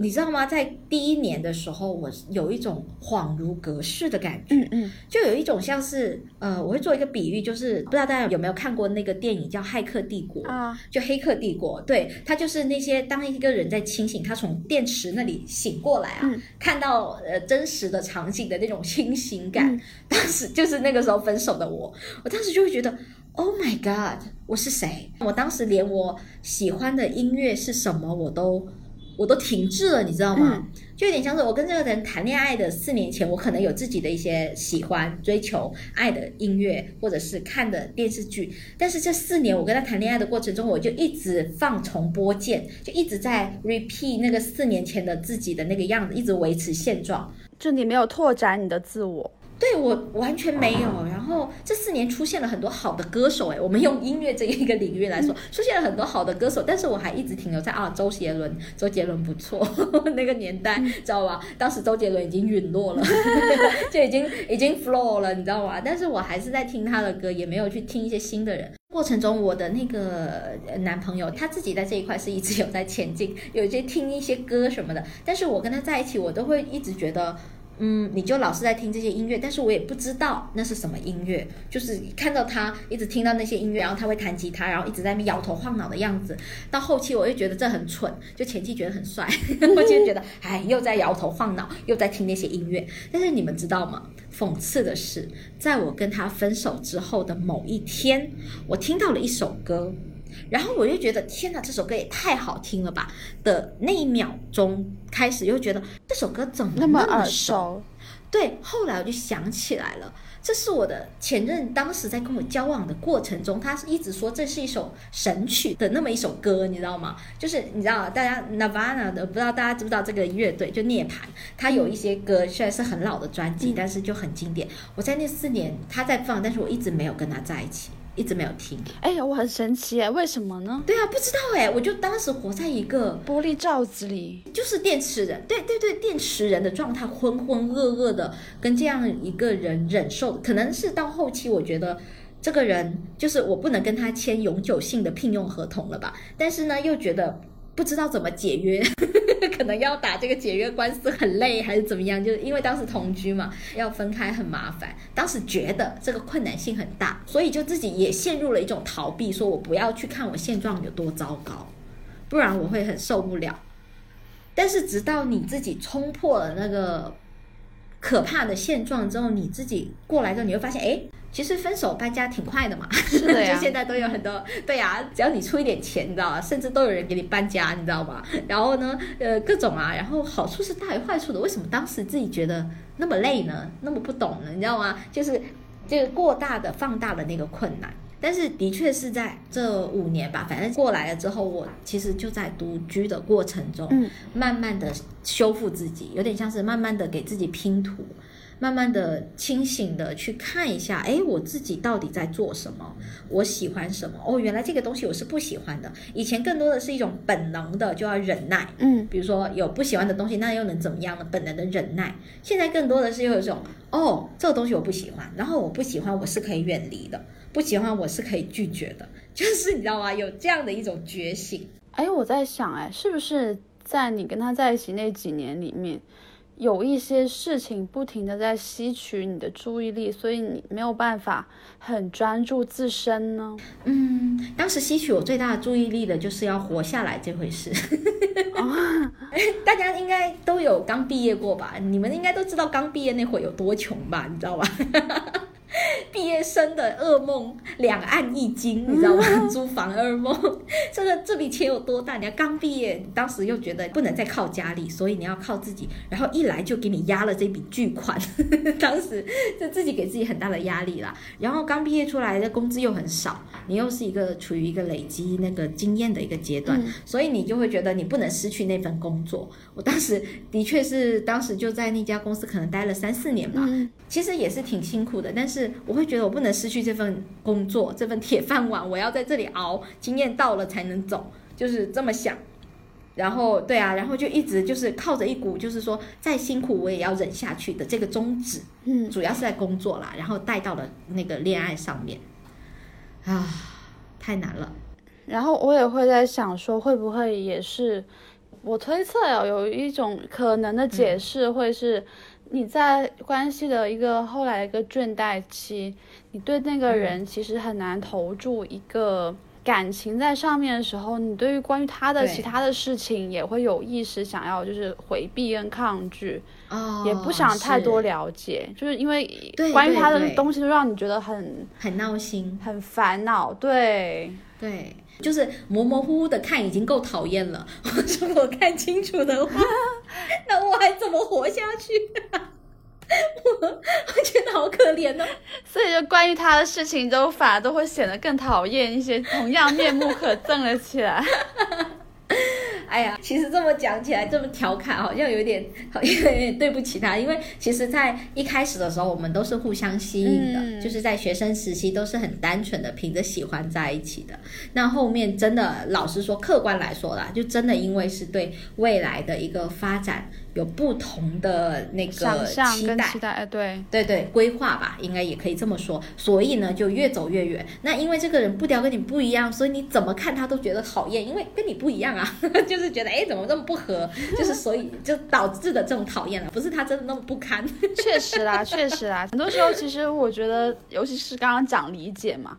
你知道吗？在第一年的时候，我有一种恍如隔世的感觉，嗯嗯，就有一种像是，呃，我会做一个比喻，就是不知道大家有没有看过那个电影叫《骇客帝国》啊，就《黑客帝国》，对，它就是那些当一个人在清醒，他从电池那里醒过来啊，看到呃真实的场景的那种清醒感。<laughs> 当时就是那个时候分手的我，我当时就会觉得，Oh my God，我是谁？我当时连我喜欢的音乐是什么我都。我都停滞了，你知道吗？就有点像是我跟这个人谈恋爱的四年前，我可能有自己的一些喜欢、追求、爱的音乐，或者是看的电视剧。但是这四年我跟他谈恋爱的过程中，我就一直放重播键，就一直在 repeat 那个四年前的自己的那个样子，一直维持现状。就你没有拓展你的自我。对我完全没有，然后这四年出现了很多好的歌手，哎，我们用音乐这一个领域来说，出现了很多好的歌手，但是我还一直停留在啊，周杰伦，周杰伦不错，<laughs> 那个年代知道吧？当时周杰伦已经陨落了，<laughs> 就已经已经 flow 了，你知道吗？但是我还是在听他的歌，也没有去听一些新的人。过程中，我的那个男朋友他自己在这一块是一直有在前进，有一些听一些歌什么的，但是我跟他在一起，我都会一直觉得。嗯，你就老是在听这些音乐，但是我也不知道那是什么音乐，就是看到他一直听到那些音乐，然后他会弹吉他，然后一直在那摇头晃脑的样子。到后期我又觉得这很蠢，就前期觉得很帅，<laughs> 后期觉得哎又在摇头晃脑，又在听那些音乐。但是你们知道吗？讽刺的是，在我跟他分手之后的某一天，我听到了一首歌。然后我就觉得天哪，这首歌也太好听了吧！的那一秒钟开始，又觉得这首歌怎么那么耳熟？对，后来我就想起来了，这是我的前任当时在跟我交往的过程中，他是一直说这是一首神曲的那么一首歌，你知道吗？就是你知道，大家 Nirvana 的，不知道大家知不知道这个乐队，就涅槃，他有一些歌虽然是很老的专辑，嗯但是就很经典。我在那四年他在放，但是我一直没有跟他在一起，一直没有听。哎呀，我很神奇哎，为什么呢？对啊，不知道哎，我就当时活在一个玻璃罩子里，就是电池人，对对对，电池人的状态，浑浑噩噩的，跟这样一个人忍受，可能是到后期，我觉得这个人就是我不能跟他签永久性的聘用合同了吧，但是呢，又觉得不知道怎么解约，<laughs> 可能要打这个解约官司很累，还是怎么样？就是因为当时同居嘛，要分开很麻烦，当时觉得这个困难性很大，所以就自己也陷入了一种逃避，说我不要去看我现状有多糟糕，不然我会很受不了。但是直到你自己冲破了那个可怕的现状之后，你自己过来之后，你会发现，哎，其实分手搬家挺快的嘛。是的呀 <laughs> 就现在都有很多，对呀、只要你出一点钱，你知道吧？甚至都有人给你搬家，你知道吗？然后呢，呃，各种啊，然后好处是大于坏处的。为什么当时自己觉得那么累呢？那么不懂呢？你知道吗？就是这个过大的放大了那个困难。但是的确是在这五年吧，反正过来了之后，我其实就在独居的过程中，嗯慢慢的修复自己，有点像是慢慢的给自己拼图，慢慢的清醒的去看一下，哎，我自己到底在做什么，我喜欢什么？哦，原来这个东西我是不喜欢的。以前更多的是一种本能的，就要忍耐。嗯，比如说有不喜欢的东西，那又能怎么样呢？本能的忍耐。现在更多的是有一种，哦，这个东西我不喜欢，然后我不喜欢，我是可以远离的，不喜欢我是可以拒绝的，<laughs> 就是你知道吗？有这样的一种觉醒。哎，我在想，哎，是不是在你跟他在一起那几年里面，有一些事情不停的在吸取你的注意力，所以你没有办法很专注自身呢？嗯，当时吸取我最大的注意力的就是要活下来这回事。<laughs> 大家应该都有刚毕业过吧？你们应该都知道刚毕业那会有多穷吧？你知道吧？<laughs> 毕业生的噩梦，两岸一金，你知道吗？<laughs> 租房噩梦，这个这笔钱有多大？你要刚毕业，当时又觉得不能再靠家里，所以你要靠自己，然后一来就给你压了这笔巨款，<laughs> 当时就自己给自己很大的压力啦。然后刚毕业出来的工资又很少，你又是一个处于一个累积那个经验的一个阶段，嗯所以你就会觉得你不能失去那份工作。我当时的确是，当时就在那家公司可能待了三四年吧，嗯其实也是挺辛苦的，但是我会觉得我不能失去这份工作，这份铁饭碗，我要在这里熬，经验到了才能走，就是这么想。然后对啊，然后就一直就是靠着一股就是说再辛苦我也要忍下去的这个宗旨，嗯，主要是在工作啦，然后带到了那个恋爱上面，啊，太难了。然后我也会在想说，会不会也是我推测有，有一种可能的解释会是。你在关系的一个后来一个倦怠期，你对那个人其实很难投注一个感情在上面的时候，你对于关于他的其他的事情也会有意识想要就是回避跟抗拒，哦，也不想太多了解，就是因为关于他的东西都让你觉得很很闹心。很烦恼，对。对，就是模模糊糊的看已经够讨厌了。<laughs> 如果看清楚的话，<laughs> 那我还怎么活下去、我 <laughs> 我觉得好可怜哦。所以就关于他的事情，都反而都会显得更讨厌一些，同样面目可憎了起来。<laughs> 哎呀，其实这么讲起来，这么调侃，好像有点，好像有点对不起他。因为其实，在一开始的时候，我们都是互相吸引的，嗯就是在学生时期都是很单纯的，凭着喜欢在一起的。那后面真的，老实说，客观来说啦，就真的因为是对未来的一个发展有不同的那个期待。期待，哎，对，对对，规划吧，应该也可以这么说。所以呢，就越走越远。那因为这个人步调跟你不一样，所以你怎么看他都觉得讨厌，因为跟你不一样啊，<laughs> 就是觉得哎怎么这么不合，就是所以就导致的这种讨厌了，不是他真的那么不堪。<laughs> 确实啦，确实啦，很多时候其实我觉得，尤其是刚刚讲理解嘛，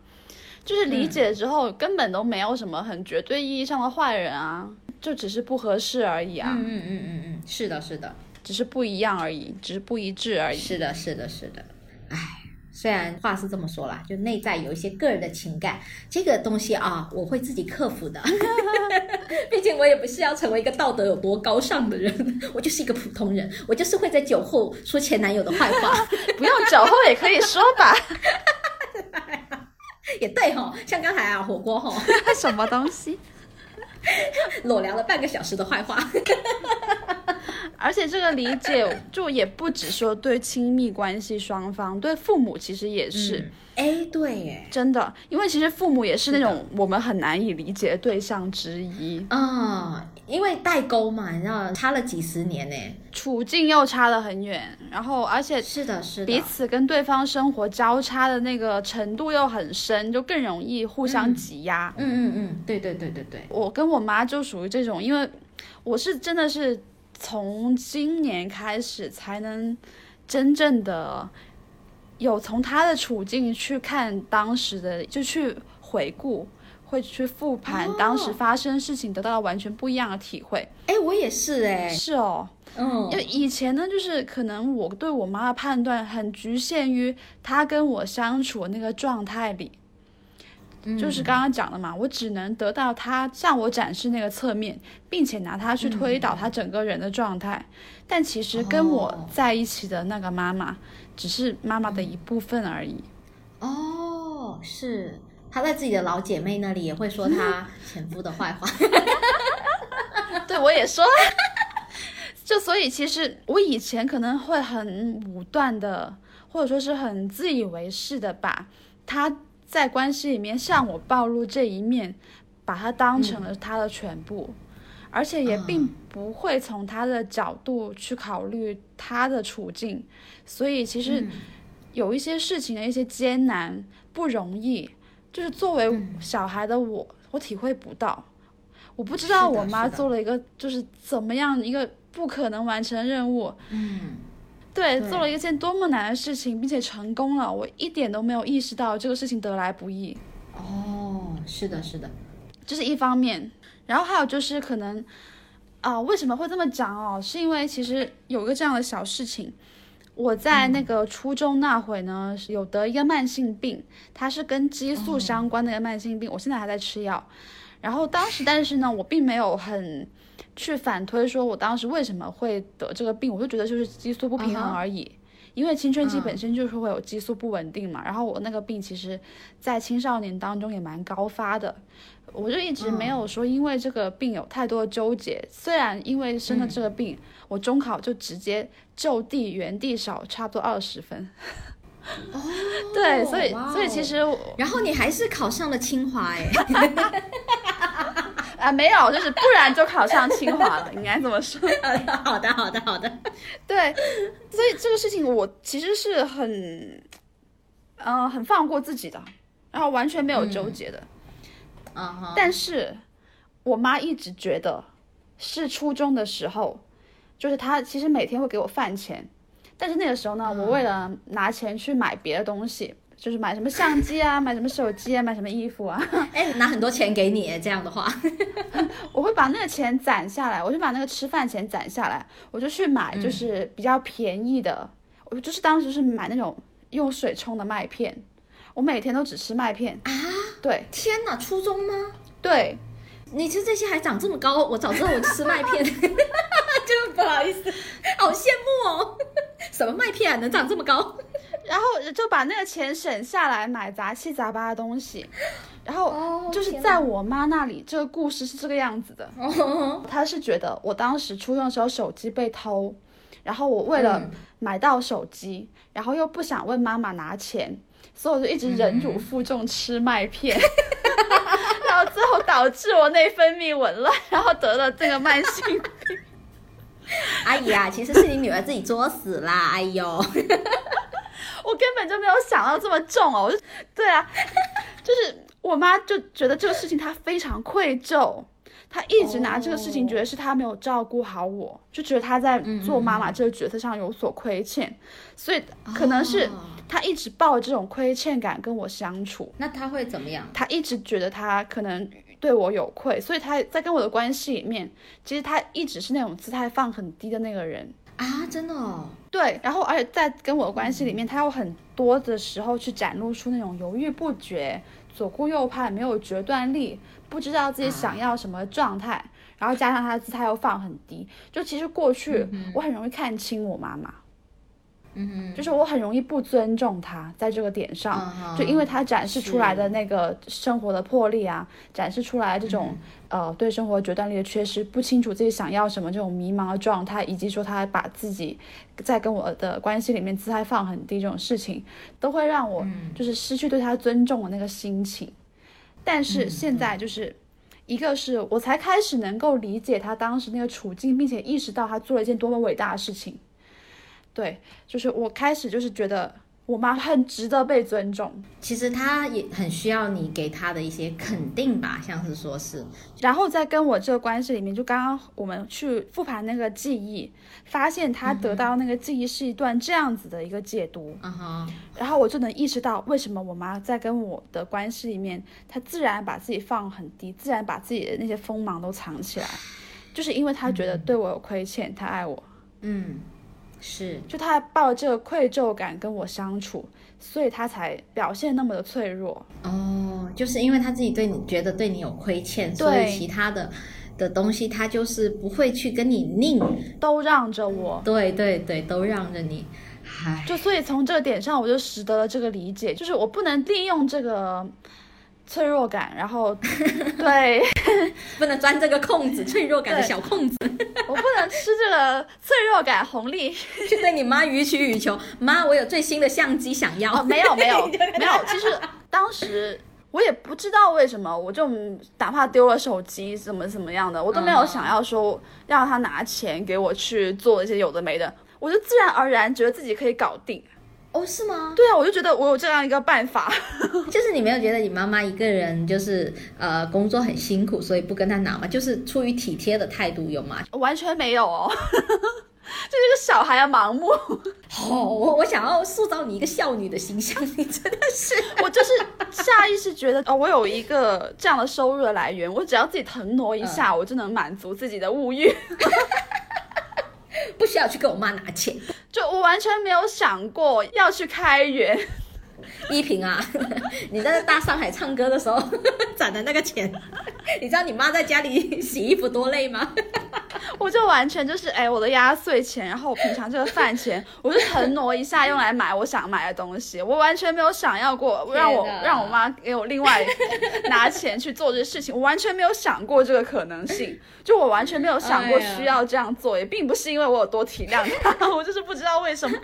就是理解之后、根本都没有什么很绝对意义上的坏人啊，就只是不合适而已啊，嗯嗯嗯嗯嗯，是的，是的，只是不一样而已，只是不一致而已。是的，是的，是的。唉，虽然话是这么说啦，就内在有一些个人的情感，这个东西啊，我会自己克服的。<laughs> 毕竟我也不是要成为一个道德有多高尚的人，<laughs> 我就是一个普通人，我就是会在酒后说前男友的坏话。<laughs> 不用酒后也可以说吧，也对哈、像刚才啊火锅哈、<laughs> 什么东西？<laughs> 裸聊了半个小时的坏话。而且这个理解 <laughs> 就也不只说对亲密关系双方，对父母其实也是。嗯哎，对耶，真的，因为其实父母也是那种我们很难以理解的对象之一，啊、因为代沟嘛，你知道差了几十年呢。处境又差得很远，然后而且是的，是的，彼此跟对方生活交叉的那个程度又很深，就更容易互相挤压。嗯嗯嗯，对对对对对，我跟我妈就属于这种，因为我是真的是从今年开始才能真正的有从他的处境去看当时的，就去回顾。会去复盘哦当时发生事情，得到了完全不一样的体会。哎，我也是哎，是哦，嗯因为以前呢，就是可能我对我妈的判断很局限于她跟我相处那个状态里，嗯就是刚刚讲的嘛，我只能得到他向我展示那个侧面，并且拿它去推导他整个人的状态。但其实跟我哦在一起的那个妈妈，只是妈妈的一部分而已。哦，是她在自己的老姐妹那里也会说她 <laughs> 前夫的坏话。<laughs> 对我也说，<laughs> 就所以其实我以前可能会很武断的，或者说是很自以为是的把他在关系里面向我暴露这一面，把他当成了他的全部，而且也并不会从他的角度去考虑他的处境，所以其实嗯。有一些事情的一些艰难不容易，就是作为嗯。小孩的我，我体会不到。我不知道我妈做了一个就是怎么样一个不可能完成的任务，嗯，对，对做了一件多么难的事情，并且成功了，我一点都没有意识到这个事情得来不易，哦，是的，是的，这是一方面。然后还有就是可能啊、为什么会这么讲哦？是因为其实有一个这样的小事情。我在那个初中那会呢，有得一个慢性病，它是跟激素相关的一个慢性病，我现在还在吃药。然后当时，但是呢，我并没有很去反推说我当时为什么会得这个病，我就觉得就是激素不平衡而已。因为青春期嗯本身就是会有激素不稳定嘛，然后我那个病其实，在青少年当中也蛮高发的，我就一直没有说因为这个病有太多的纠结。虽然因为生了这个病，我中考就直接就地原地少差不多二十分。哦，<laughs> 对，所以哦所以其实然后你还是考上了清华哎，<laughs> 啊没有，就是不然就考上清华了，应该这么说。<laughs> 好的，好的，好的，对，所以这个事情我其实是很，呃，很放过自己的，然后完全没有纠结的。嗯哼，但是我妈一直觉得是初中的时候，就是她其实每天会给我饭钱，但是那个时候呢，我为了拿钱去买别的东西，就是买什么相机啊，买什么手机啊，买什么衣服啊，<laughs> 哎，拿很多钱给你，这样的话，<laughs> 我会把那个钱攒下来，我就把那个吃饭钱攒下来，我就去买就是比较便宜的，我就是当时是买那种用水冲的麦片，我每天都只吃麦片啊，对天哪，初中吗？对，你吃这些还长这么高，我早知道我吃麦片，<laughs> 就不好意思，好羡慕哦。什么麦片啊，能长这么高？然后就把那个钱省下来买杂七杂八的东西，然后哦就是在我妈那里，这个故事是这个样子的。哦，她是觉得我当时初中的时候手机被偷，然后我为了嗯。买到手机，然后又不想问妈妈拿钱，所以我就一直忍辱负重吃麦片，<laughs> 然后最后导致我内分泌紊乱，然后得了这个慢性病。阿姨啊，其实是你女儿自己作死啦，哎呦，我根本就没有想到这么重哦，我就对啊，就是我妈就觉得这个事情她非常愧疚。她一直拿这个事情觉得是她没有照顾好我，就觉得她在做妈妈这个角色上有所亏欠，所以可能是她一直抱着这种亏欠感跟我相处。那她会怎么样？她一直觉得她可能对我有愧，所以他在跟我的关系里面，其实他一直是那种姿态放很低的那个人啊，真的。哦。对，然后而且在跟我的关系里面，他有很多的时候去展露出那种犹豫不决、左顾右盼、没有决断力。不知道自己想要什么状态，然后加上他的姿态又放很低，就其实过去我很容易看清我妈妈，嗯，就是我很容易不尊重他在这个点上，就因为他展示出来的那个生活的魄力啊，展示出来这种呃对生活决断力的缺失，不清楚自己想要什么这种迷茫的状态，以及说他把自己在跟我的关系里面姿态放很低这种事情，都会让我就是失去对他尊重的那个心情。但是现在就是，一个是我才开始能够理解他当时那个处境，并且意识到他做了一件多么伟大的事情。对，就是我开始就是觉得。我妈很值得被尊重，其实她也很需要你给她的一些肯定吧，像是说是，然后在跟我这个关系里面，就刚刚我们去复盘那个记忆，发现她得到那个记忆是一段这样子的一个解读，嗯哼，然后我就能意识到为什么我妈在跟我的关系里面，她自然把自己放很低，自然把自己的那些锋芒都藏起来，就是因为她觉得对我有亏欠，她爱我，嗯。是，就他抱着这个愧疚感跟我相处，所以他才表现那么的脆弱。哦，就是因为他自己对你觉得对你有亏欠，所以其他的的东西他就是不会去跟你拧，都让着我。对对对，都让着你。唉，就所以从这个点上，我就识得了这个理解，就是我不能利用这个。脆弱感，然后 <laughs> 对，<laughs> 不能钻这个空子，脆弱感的小空子。<laughs> 我不能吃这个脆弱感红利，去对你妈予取予求。妈，我有最新的相机想要。没有没有没有，其实当时我也不知道为什么，我就哪怕丢了手机怎么怎么样的，我都没有想要说让他拿钱给我去做一些有的没的，我就自然而然觉得自己可以搞定。哦，是吗？对啊，我就觉得我有这样一个办法，<laughs> 就是你没有觉得你妈妈一个人就是呃工作很辛苦，所以不跟她拿吗？就是出于体贴的态度有吗？完全没有哦，<laughs> 就是个小孩啊，盲目。好，我我想要塑造你一个孝女的形象，你真的是，我就是下意识觉得哦，我有一个这样的收入的来源，我只要自己腾挪一下，我就能满足自己的物欲。<laughs> 不需要去跟我妈拿钱，就我完全没有想过要去开源。依萍啊，<laughs> 你在大上海唱歌的时候 <laughs> 攒的那个钱，<laughs> 你知道你妈在家里洗衣服多累吗？我就完全就是哎，我的压岁钱，然后我平常这个饭钱，我就腾挪一下用来买我想买的东西。我完全没有想要过让我让我妈给我另外拿钱去做这些事情，我完全没有想过这个可能性。就我完全没有想过需要这样做，也并不是因为我有多体谅她，我就是不知道为什么，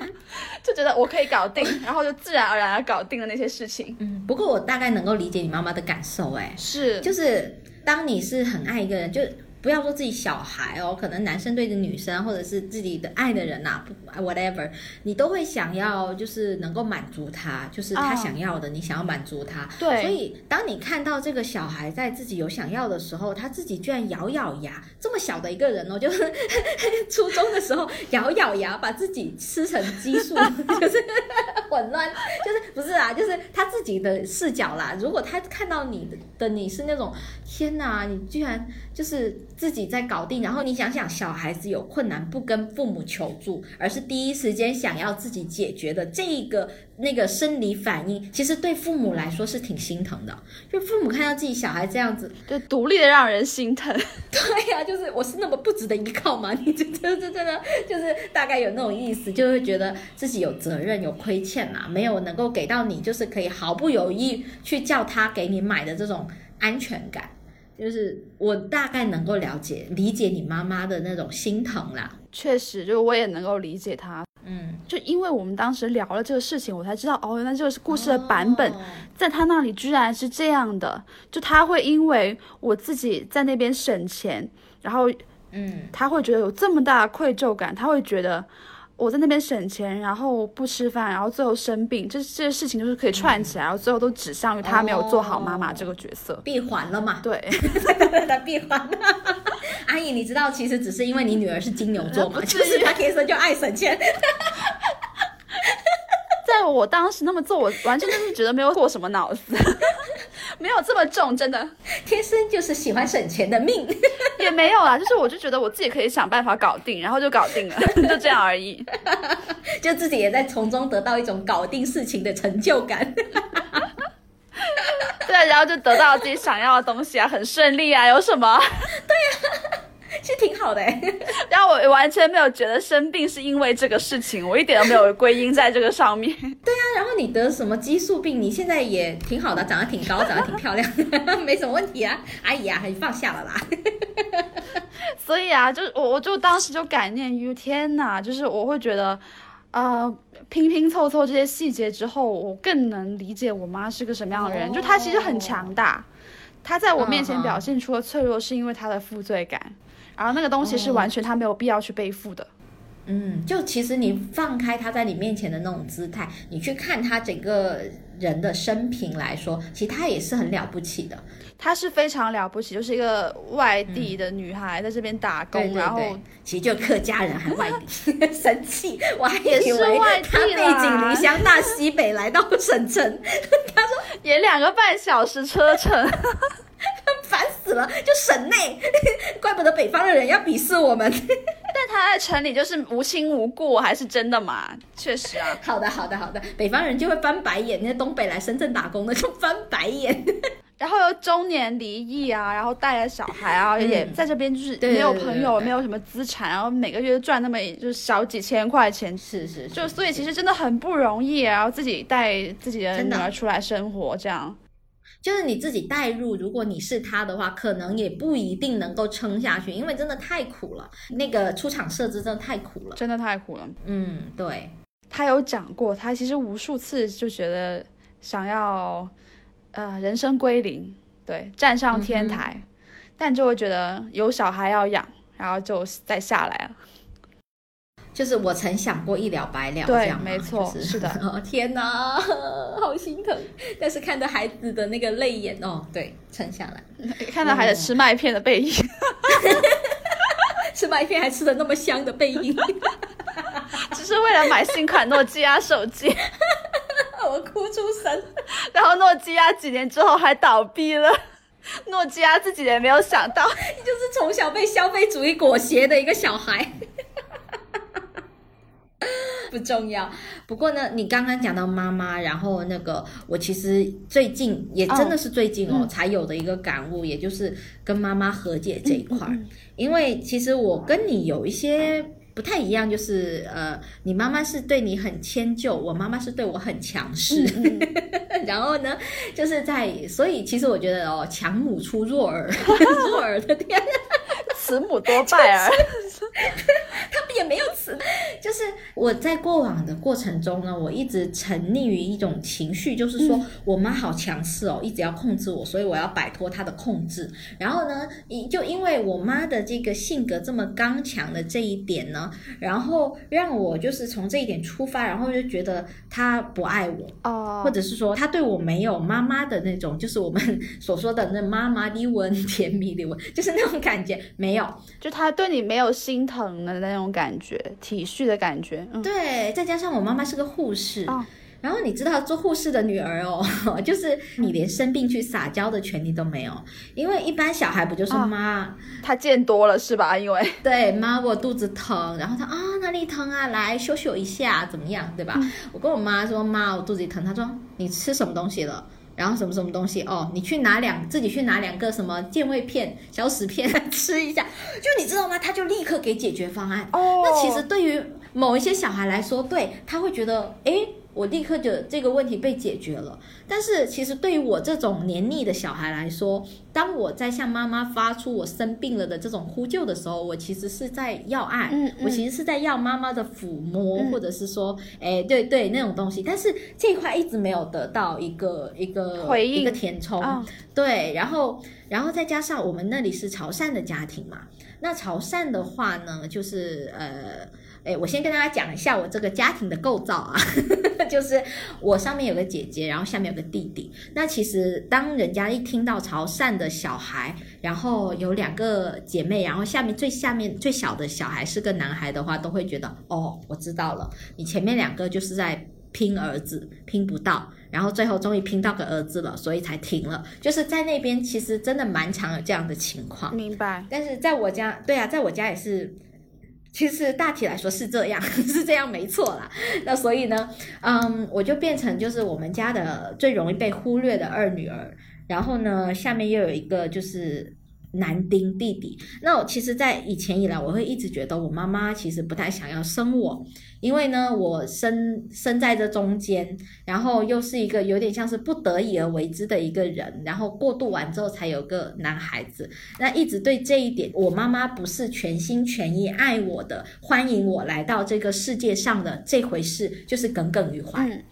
就觉得我可以搞定，然后就自然而然的搞定了那些事情。嗯，不过我大概能够理解你妈妈的感受，哎，是，就是当你是很爱一个人，就。不要说自己小孩哦，可能男生对着女生，或者是自己的爱的人呐，不，whatever，你都会想要，就是能够满足他，就是他想要的，你想要满足他。对。所以，当你看到这个小孩在自己有想要的时候，他自己居然咬咬牙，这么小的一个人哦，就是 <laughs> 初中的时候咬咬牙把自己吃成激素，<laughs> 就是 <laughs> 混乱，就是不是啊，就是他自己的视角啦。如果他看到你的的你是那种，天哪，你居然就是。自己在搞定，然后你想想，小孩子有困难不跟父母求助，而是第一时间想要自己解决的这个那个生理反应，其实对父母来说是挺心疼的。就父母看到自己小孩这样子，<laughs> 就独立的让人心疼。<laughs> 对呀，就是我是那么不值得依靠吗？<laughs> 你这这这真的就是大概有那种意思，就会觉得自己有责任、有亏欠嘛，没有能够给到你，就是可以毫不犹豫去叫他给你买的这种安全感。就是我大概能够了解、理解你妈妈的那种心疼啦。确实，就我也能够理解她。嗯，就因为我们当时聊了这个事情，我才知道哦，原来这个故事的版本在他那里居然是这样的。就他会因为我自己在那边省钱，然后嗯，他会觉得有这么大的愧疚感，他会觉得我在那边省钱，然后不吃饭，然后最后生病，这这些事情就是可以串起来，然后最后都指向于他没有做好妈妈这个角色。闭环了嘛？对，<laughs> 的闭环了。<laughs> 阿姨，你知道其实只是因为你女儿是金牛座嘛，就是她天生就爱省钱。在我当时那么做，我完全就是觉得没有过什么脑子，<laughs> 没有这么重，真的天生就是喜欢省钱的命。<laughs> 也没有啊，就是我就觉得我自己可以想办法搞定，然后就搞定了，<laughs> 就这样而已。就自己也在从中得到一种搞定事情的成就感。对，然后就得到自己想要的东西啊，很顺利啊，有什么？其 <laughs> 实挺好的哎。<laughs> 然后我完全没有觉得生病是因为这个事情，我一点都没有归因在这个上面。<laughs> 对啊，然后你得什么激素病？你现在也挺好的，长得挺高，长得挺漂亮，没什么问题啊。阿姨啊，你放下了啦。所以啊，就我我就当时就感念于天呐，就是我会觉得，呃，拼拼凑凑这些细节之后，我更能理解我妈是个什么样的人。就她其实很强大，她在我面前表现出了脆弱，是因为她的负罪感，然后那个东西是完全他没有必要去背负的。嗯，就其实你放开他在你面前的那种姿态，你去看他整个人的生平来说，其实他也是很了不起的。他是非常了不起，就是一个外地的女孩在这边打工，对对然后，其实就客家人还外地，<laughs> 生气，我还以为他背啦井离乡大西北来到省城，<laughs> 他说也两个半小时车程。<laughs> 就省内，怪不得北方的人要鄙视我们。<laughs> 但他在城里就是无亲无故，还是真的嘛？确实啊。好的，好的，好的，北方人就会翻白眼，那东北来深圳打工的就翻白眼。<laughs> 然后又中年离异啊，然后带了小孩啊，嗯也在这边就是没有朋友，对没有什么资产，然后每个月赚那么就是小几千块钱，是是，就所以其实真的很不容易，然后自己带自己的女儿出来生活，这样就是你自己代入，如果你是他的话，可能也不一定能够撑下去，因为真的太苦了。那个出场设置真的太苦了。真的太苦了。嗯，对，他有讲过，他其实无数次就觉得想要呃人生归零，对，站上天台，但就会觉得有小孩要养，然后就再下来了。就是我曾想过一了百了，对这样吗没错就是是的 <laughs> 哦，天哪，<laughs> 好心疼。但是看着孩子的那个泪眼，哦，对，撑下来，<laughs> 看到孩子吃麦片的背影，吃麦片还吃的那么香的背影，只是为了买新款诺基亚手机，我哭出声。然后诺基亚几年之后还倒闭了。诺基亚自己也没有想到，你就是从小被消费主义裹挟的一个小孩。<laughs> 不重要，不过呢，你刚刚讲到妈妈，然后那个我其实最近也真的是最近哦、嗯。才有的一个感悟，也就是跟妈妈和解这一块。儿，嗯嗯。因为其实我跟你有一些不太一样，就是呃，你妈妈是对你很迁就，我妈妈是对我很强势。嗯 <laughs> 然后呢，就是在，所以其实我觉得哦，强母出弱儿，<laughs> 弱儿的天，慈母多败儿。<laughs> 他们也没有慈，就是我在过往的过程中呢，我一直沉溺于一种情绪，就是说、我妈好强势哦，一直要控制我，所以我要摆脱她的控制。然后呢，就因为我妈的这个性格这么刚强的这一点呢，然后让我就是从这一点出发，然后就觉得她不爱我，哦或者是说她对我没有妈妈的那种，就是我们 <laughs> 所说的那妈妈的吻、甜蜜的吻，就是那种感觉没有。就他对你没有心疼的那种感觉，体恤的感觉。嗯，对，再加上我妈妈是个护士。哦然后你知道做护士的女儿哦，<laughs> 就是你连生病去撒娇的权利都没有，因为一般小孩不就是啊妈、他见多了是吧？因为对妈我肚子疼，然后他啊哪里疼啊，来修修一下怎么样，对吧？嗯我跟我妈说妈我肚子疼，她说你吃什么东西了？然后什么什么东西哦，你去拿两自己去拿两个什么健胃片、小屎片 <laughs> 吃一下，就你知道吗？他就立刻给解决方案。哦那其实对于某一些小孩来说，对他会觉得，诶，我立刻就这个问题被解决了。但是其实对于我这种黏腻的小孩来说，当我在向妈妈发出我生病了的这种呼救的时候，我其实是在要爱，嗯嗯。我其实是在要妈妈的抚摸，嗯。或者是说，哎，对对那种东西。但是这一块一直没有得到一个一个回应。一个填充，哦。对，然后然后再加上我们那里是潮汕的家庭嘛，那潮汕的话呢，就是呃，哎，我先跟大家讲一下我这个家庭的构造啊，<laughs> 就是我上面有个姐姐，然后下面有个弟弟。那其实当人家一听到潮汕的小孩，然后有两个姐妹，然后下面最下面最小的小孩是个男孩的话，都会觉得哦，我知道了，你前面两个就是在拼儿子，拼不到。然后最后终于拼到个儿子了，所以才停了。就是在那边，其实真的蛮常有这样的情况。明白。但是在我家，对啊，在我家也是，其实大体来说是这样，<laughs> 是这样没错啦。那所以呢，嗯，我就变成就是我们家的最容易被忽略的二女儿。然后呢，下面又有一个就是男丁弟弟。那我其实，在以前以来，我会一直觉得我妈妈其实不太想要生我。因为呢，我生生在这中间，然后又是一个有点像是不得已而为之的一个人，然后过渡完之后才有个男孩子。那一直对这一点，我妈妈不是全心全意爱我的，欢迎我来到这个世界上的这回事，就是耿耿于怀。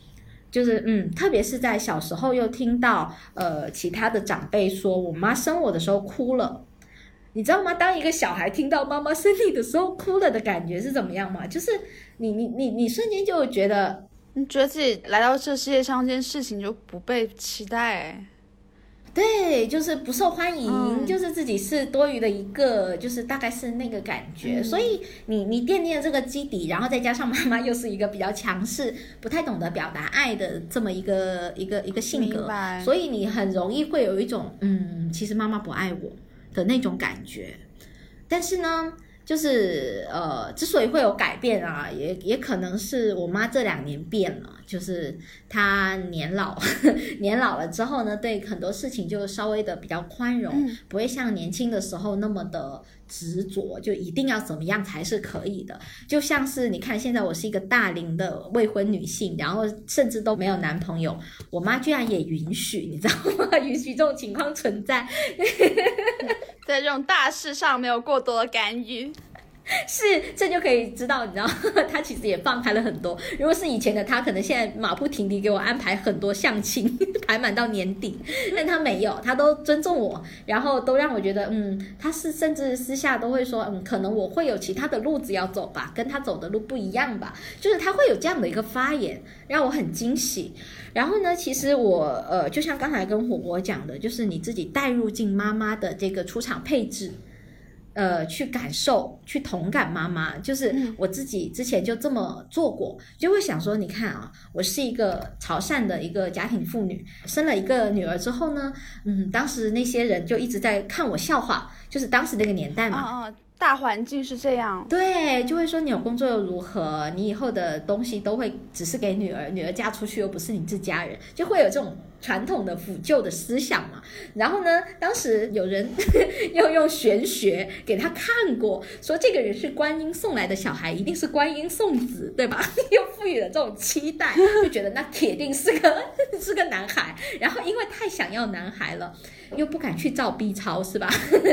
就是嗯，特别是在小时候又听到呃其他的长辈说我妈生我的时候哭了。你知道吗？当一个小孩听到妈妈生你的时候哭了的感觉是怎么样吗？就是你你你你瞬间就觉得，你觉得自己来到这世界上这件事情就不被期待，对，就是不受欢迎，就是自己是多余的一个，就是大概是那个感觉。所以你你奠定了这个基底，然后再加上妈妈又是一个比较强势、不太懂得表达爱的这么一个一个一个性格，所以你很容易会有一种嗯，其实妈妈不爱我。的那种感觉，但是呢，就是呃，之所以会有改变啊，也也可能是我妈这两年变了，就是她年老，<laughs> 年老了之后呢，对很多事情就稍微的比较宽容，不会像年轻的时候那么的。执着就一定要怎么样才是可以的，就像是你看，现在我是一个大龄的未婚女性，然后甚至都没有男朋友，我妈居然也允许，你知道吗？<laughs> 允许这种情况存在，<laughs> 在这种大事上没有过多的干预。<laughs> 是，这就可以知道，你知道，他其实也放开了很多。如果是以前的他，可能现在马不停蹄给我安排很多相亲，<laughs> 排满到年底。但他没有，他都尊重我，然后都让我觉得，嗯，他是甚至私下都会说，嗯，可能我会有其他的路子要走吧，跟他走的路不一样吧。就是他会有这样的一个发言，让我很惊喜。然后呢，其实我，呃，就像刚才跟火锅讲的，就是你自己带入进妈妈的这个出场配置。呃，去感受，去同感妈妈，就是我自己之前就这么做过，就会想说，你看啊，我是一个潮汕的一个家庭妇女，生了一个女儿之后呢，嗯，当时那些人就一直在看我笑话，就是当时那个年代嘛。大环境是这样，对，就会说你有工作又如何？你以后的东西都会只是给女儿，女儿嫁出去又不是你自家人，就会有这种传统的腐旧的思想嘛。然后呢，当时有人 <laughs> 又用玄学给他看过，说这个人是观音送来的小孩，一定是观音送子，对吧？<laughs> 又赋予了这种期待，就觉得那铁定是个 <laughs> 是个男孩。然后因为太想要男孩了。又不敢去照 B 超是吧？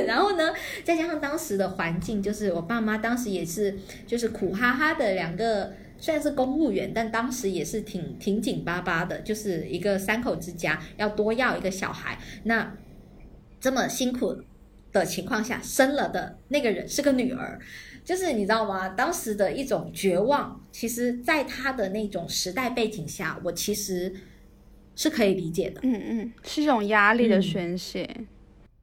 然后呢，再加上当时的环境，就是我爸妈当时也是就是苦哈哈的两个，虽然是公务员，但当时也是挺挺紧巴巴的，就是一个三口之家，要多要一个小孩。那这么辛苦的情况下生了的那个人是个女儿，就是你知道吗？当时的一种绝望，其实在他的那种时代背景下，我其实。是可以理解的，嗯嗯，是一种压力的宣泄，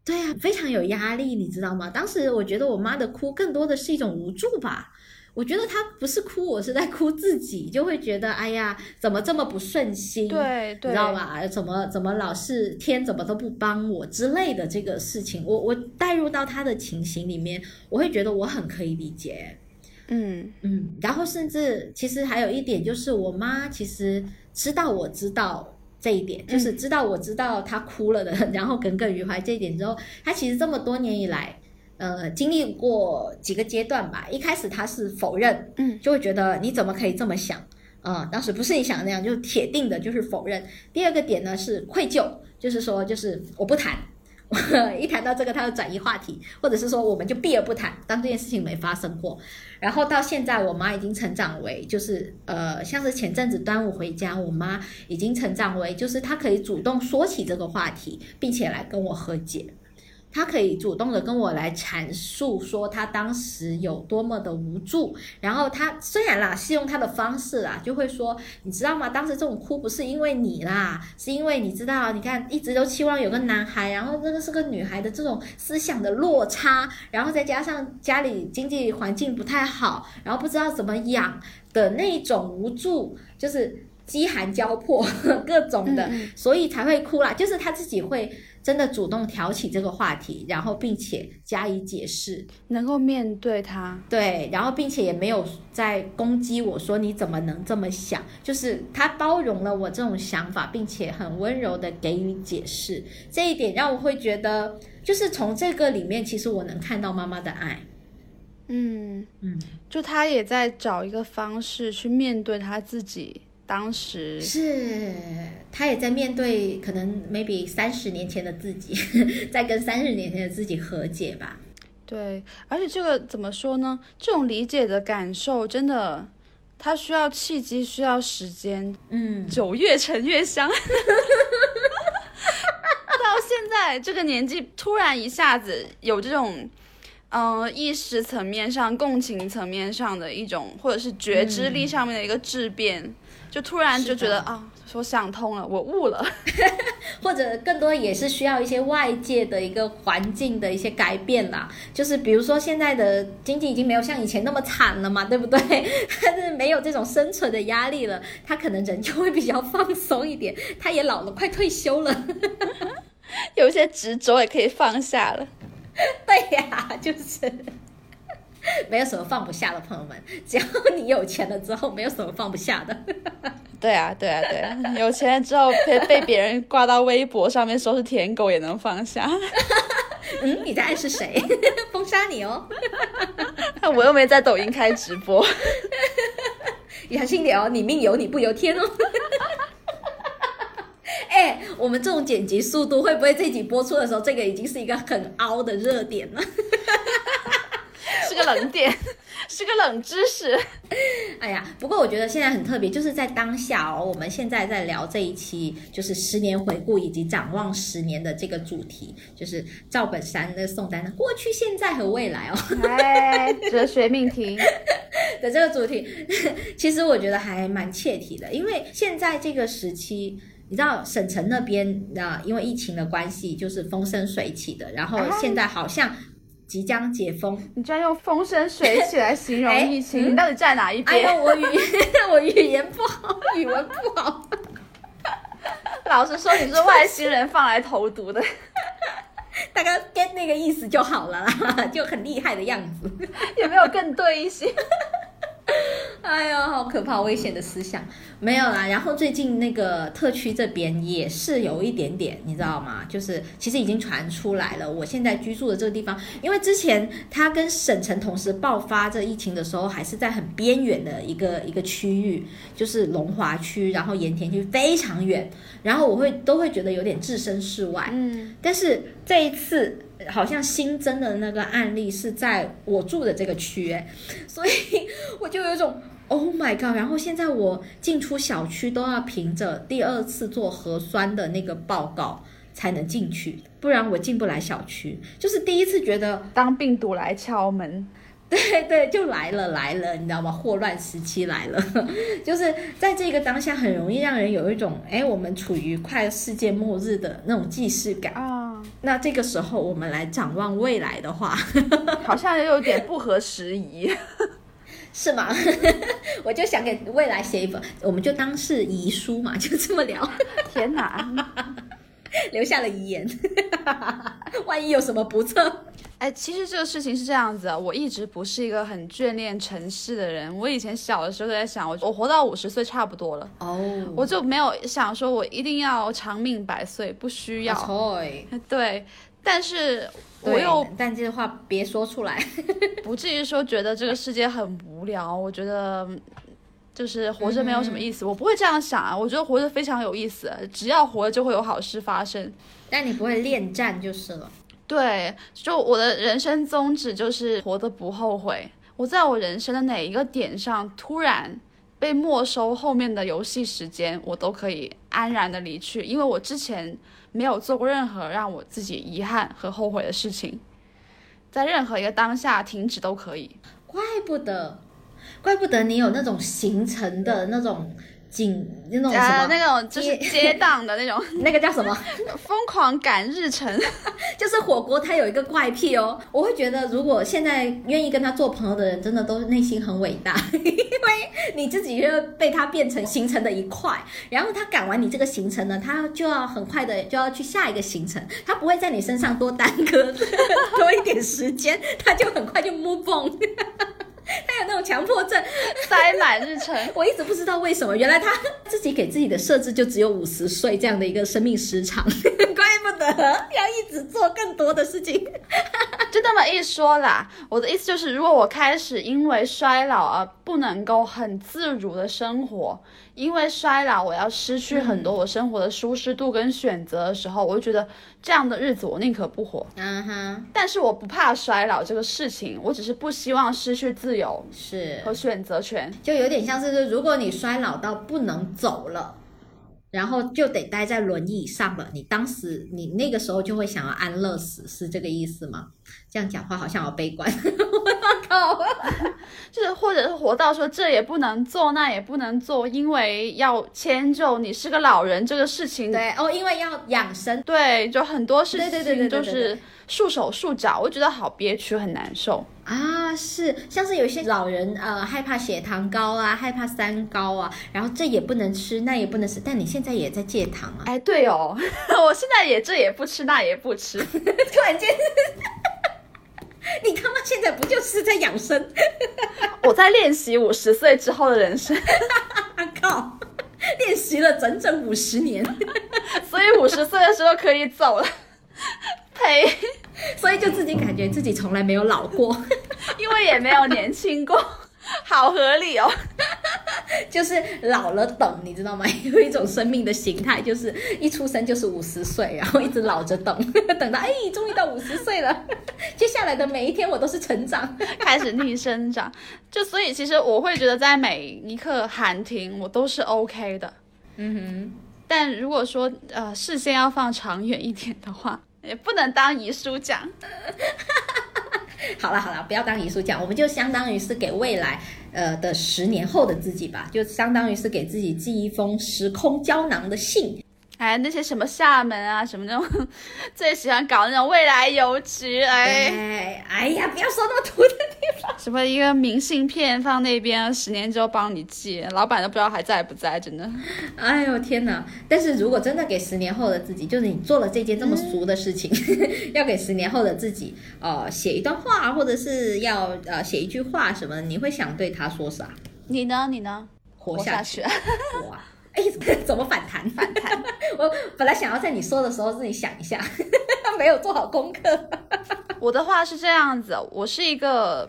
对啊，非常有压力，你知道吗？当时我觉得我妈的哭更多的是一种无助吧，我觉得她不是哭，我是在哭自己，就会觉得哎呀，怎么这么不顺心，对，你知道吧？怎么怎么老是天怎么都不帮我之类的这个事情，我我带入到他的情形里面，我会觉得我很可以理解，嗯嗯，然后甚至其实还有一点就是我妈其实知道我知道。这一点就是知道我知道他哭了的，<laughs> 然后耿耿于怀这一点之后，她其实这么多年以来，呃，经历过几个阶段吧。一开始他是否认，嗯，就会觉得你怎么可以这么想啊？当时不是你想的那样，就是铁定的就是否认。第二个点呢是愧疚，就是说就是我不谈。<laughs> 一谈到这个，他就转移话题，或者是说，我们就避而不谈，当这件事情没发生过。然后到现在，我妈已经成长为，就是呃，像是前阵子端午回家，我妈已经成长为，就是她可以主动说起这个话题，并且来跟我和解。他可以主动的跟我来阐述说他当时有多么的无助，然后他虽然啦是用他的方式啦，就会说你知道吗？当时这种哭不是因为你啦，是因为你知道，你看一直都期望有个男孩，然后那个是个女孩的这种思想的落差，然后再加上家里经济环境不太好，然后不知道怎么养的那种无助，就是饥寒交迫 <laughs> 各种的，所以才会哭啦。就是他自己会。真的主动挑起这个话题，然后并且加以解释，能够面对他，对，然后并且也没有在攻击我说你怎么能这么想，就是他包容了我这种想法，并且很温柔的给予解释，这一点让我会觉得，就是从这个里面，其实我能看到妈妈的爱，嗯嗯，就他也在找一个方式去面对他自己。当时是他也在面对可能 maybe 三十年前的自己，<laughs> 在跟三十年前的自己和解吧。对，而且这个怎么说呢？这种理解的感受真的，它需要契机，需要时间。嗯，酒越陈越香。<laughs> 到现在这个年纪，突然一下子有这种，嗯，意识层面上、共情层面上的一种，或者是觉知力上面的一个质变。就突然就觉得啊，我想通了，我悟了，<laughs> 或者更多也是需要一些外界的一个环境的一些改变啦。就是比如说现在的经济已经没有像以前那么惨了嘛，对不对？<laughs> 但是没有这种生存的压力了，他可能人就会比较放松一点。他也老了，快退休了，<laughs> 有些执着也可以放下了。对呀，就是。<laughs> 没有什么放不下的，朋友们，只要你有钱了之后，没有什么放不下的。<laughs> 对啊，对啊，对啊，有钱了之后被被别人挂到微博上面说是舔狗也能放下。嗯，你在暗示谁？封杀你哦！<laughs> 我又没在抖音开直播。小心点哦，你命由你不由天哦。哎，我们这种剪辑速度，会不会这集播出的时候，这个已经是一个很凹的热点了？是个冷点，<laughs> 是个冷知识。哎呀，不过我觉得现在很特别，就是在当下哦，我们现在在聊这一期，就是十年回顾以及展望十年的这个主题，就是赵本山的宋丹丹过去、现在和未来哦。哎，哲学命题 <laughs> 的这个主题，<laughs> 其实我觉得还蛮切题的，因为现在这个时期，你知道省城那边啊，因为疫情的关系，就是风生水起的，然后现在好像。即将解封，你居然用风生水起来形容 <laughs> 疫情，你到底站哪一边？哎呦，我语 <laughs> 我语言不好，语文不好。<laughs> 老实说，你是外星人放来投毒的，大概 get 那个意思就好了啦，就很厉害的样子。有没有更对一些？<laughs> 哎呀，好可怕，危险的思想没有啦。然后最近那个特区这边也是有一点点，你知道吗？就是其实已经传出来了。我现在居住的这个地方，因为之前它跟省城同时爆发这疫情的时候，还是在很边缘的一个一个区域，就是龙华区，然后盐田区非常远，然后我会都会觉得有点置身事外。嗯，但是这一次。好像新增的那个案例是在我住的这个区，哎，<laughs> 所以我就有一种 Oh my god！然后现在我进出小区都要凭着第二次做核酸的那个报告才能进去，不然我进不来小区。就是第一次觉得当病毒来敲门。<laughs> 对对，就来了来了，你知道吗？霍乱时期来了，<laughs> 就是在这个当下，很容易让人有一种，哎，我们处于快世界末日的那种既视感啊。那这个时候，我们来展望未来的话，<laughs> 好像又有点不合时宜，<laughs> 是吗？<laughs> 我就想给未来写一本，我们就当是遗书嘛，就这么聊。天哪，<laughs> 留下了遗言，万一有什么不测。哎，其实这个事情是这样子，我一直不是一个很眷恋城市的人。我以前小的时候在想，我我活到五十岁差不多了，哦，我就没有想说我一定要长命百岁，不需要。<laughs> 对，但是我又，但这话别说出来，不至于说觉得这个世界很无聊。我觉得就是活着没有什么意思，我不会这样想啊。我觉得活着非常有意思，只要活着就会有好事发生。但你不会恋战就是了。对，就我的人生宗旨就是活得不后悔。我在我人生的哪一个点上突然被没收后面的游戏时间，我都可以安然的离去，因为我之前没有做过任何让我自己遗憾和后悔的事情，在任何一个当下停止都可以。怪不得，怪不得你有那种行程的那种紧那种什啊，么，那种就是接档的那种 <laughs> 那个叫什么？疯狂赶日程，<laughs> 就是火锅，它有一个怪癖哦。我会觉得，如果现在愿意跟他做朋友的人，真的都内心很伟大，<laughs> 因为你自己就被他变成行程的一块。然后他赶完你这个行程呢，他就要很快的就要去下一个行程，他不会在你身上多耽搁多一点时间，他就很快就 move on。他有那种强迫症，塞满日程。<laughs> 我一直不知道为什么，原来他自己给自己的设置就只有五十岁这样的一个生命时长，<laughs> 怪不得要一直做更多的事情。就那么一说啦，我的意思就是，如果我开始因为衰老而不能够很自如的生活，因为衰老我要失去很多我生活的舒适度跟选择的时候，我就觉得这样的日子我宁可不活。嗯哼，但是我不怕衰老这个事情，我只是不希望失去自由是，和选择权。就有点像是，如果你衰老到不能走了。然后就得待在轮椅上了。你当时，你那个时候就会想要安乐死，是这个意思吗？这样讲话好像好悲观。<laughs> 我靠！<laughs> 就是或者是活到说这也不能做，那也不能做，因为要迁就你是个老人这个事情。对哦，因为要养生。对，就很多事情就是束手束脚，我觉得好憋屈，很难受。啊，是，像是有一些老人，呃，害怕血糖高啊，害怕三高啊，然后这也不能吃，那也不能吃，但你现在也在戒糖啊，哎，对哦，<laughs> 我现在也这也不吃，那也不吃，突然间，<laughs> 你他妈现在不就是在养生？<laughs> 我在练习五十岁之后的人生，<laughs> 靠，练习了整整五十年，所以五十岁的时候可以走了。呸！所以就自己感觉自己从来没有老过，因为也没有年轻过，<laughs> 好合理哦。<laughs> 就是老了等，你知道吗？<laughs> 有一种生命的形态，就是一出生就是五十岁，然后一直老着等，等到哎，终于到五十岁了，接下来的每一天我都是成长。开始逆生长，就所以其实我会觉得在每一刻喊停，我都是 OK 的。嗯哼。但如果说呃视线要放长远一点的话，也不能当遗书讲。<laughs> 好了好了，不要当遗书讲，我们就相当于是给未来呃的十年后的自己吧，就相当于是给自己寄一封时空胶囊的信。哎，那些什么厦门啊，什么那种最喜欢搞那种未来邮局，哎，哎哎呀，不要说那么土的地方。什么一个明信片放那边，十年之后帮你寄，老板都不知道还在不在，真的。哎呦天哪！但是如果真的给十年后的自己，就是你做了这件这么俗的事情，<laughs> 要给十年后的自己，呃，写一段话，或者是要呃写一句话什么，你会想对他说啥？你呢？你呢？活下去。去。<laughs> 哇！哎，怎么反弹？反弹。<laughs> 我本来想要在你说的时候自己想一下，<laughs> 没有做好功课。<laughs> 我的话是这样子，我是一个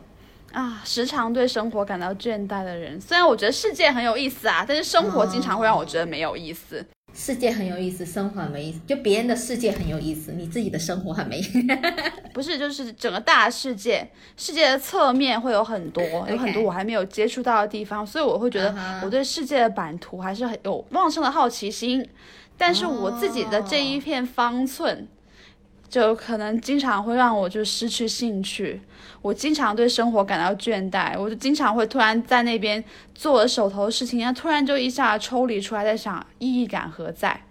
啊，时常对生活感到倦怠的人。虽然我觉得世界很有意思啊，但是生活经常会让我觉得没有意思。世界很有意思，生活很没意思。就别人的世界很有意思，你自己的生活很没意思。<laughs> 不是，就是整个大世界，世界的侧面会有很多，<laughs> 有很多我还没有接触到的地方，所以我会觉得我对世界的版图还是很有旺盛的好奇心。但是我自己的这一片方寸，就可能经常会让我就失去兴趣。我经常对生活感到倦怠，我就经常会突然在那边做我手头的事情，然后突然就一下抽离出来，在想意义感何在？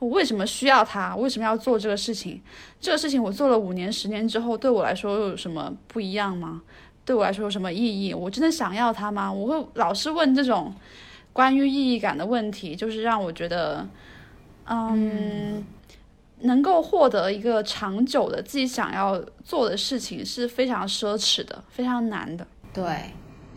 我为什么需要它？为什么要做这个事情？这个事情我做了五年、十年之后，对我来说又有什么不一样吗？对我来说有什么意义？我真的想要它吗？我会老是问这种关于意义感的问题，就是让我觉得，嗯，能够获得一个长久的自己想要做的事情是非常奢侈的，非常难的。对。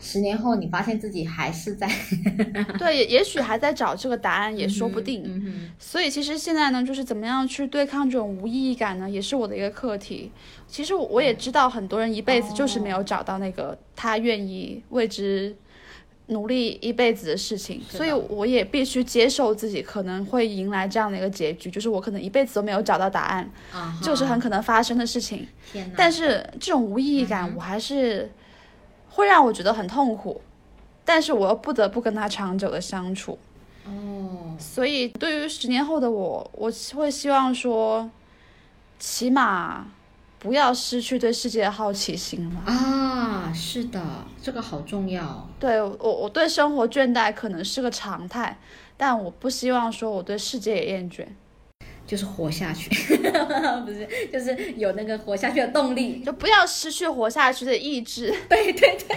十年后，你发现自己还是在 <laughs> 对，也也许还在找这个答案，也说不定。嗯嗯、所以其实现在呢，就是怎么样去对抗这种无意义感呢，也是我的一个课题。其实我也知道，很多人一辈子就是没有找到那个他愿意为之努力一辈子的事情，所以我也必须接受自己可能会迎来这样的一个结局，就是我可能一辈子都没有找到答案，啊、这是很可能发生的事情。但是这种无意义感，我还是。会让我觉得很痛苦，但是我又不得不跟他长久的相处。哦，所以对于十年后的我，我会希望说，起码不要失去对世界的好奇心嘛。啊，是的，这个好重要。对我，我对生活倦怠可能是个常态，但我不希望说我对世界也厌倦。就是活下去，<laughs> 不是，就是有那个活下去的动力，就不要失去活下去的意志。<laughs> 对对对，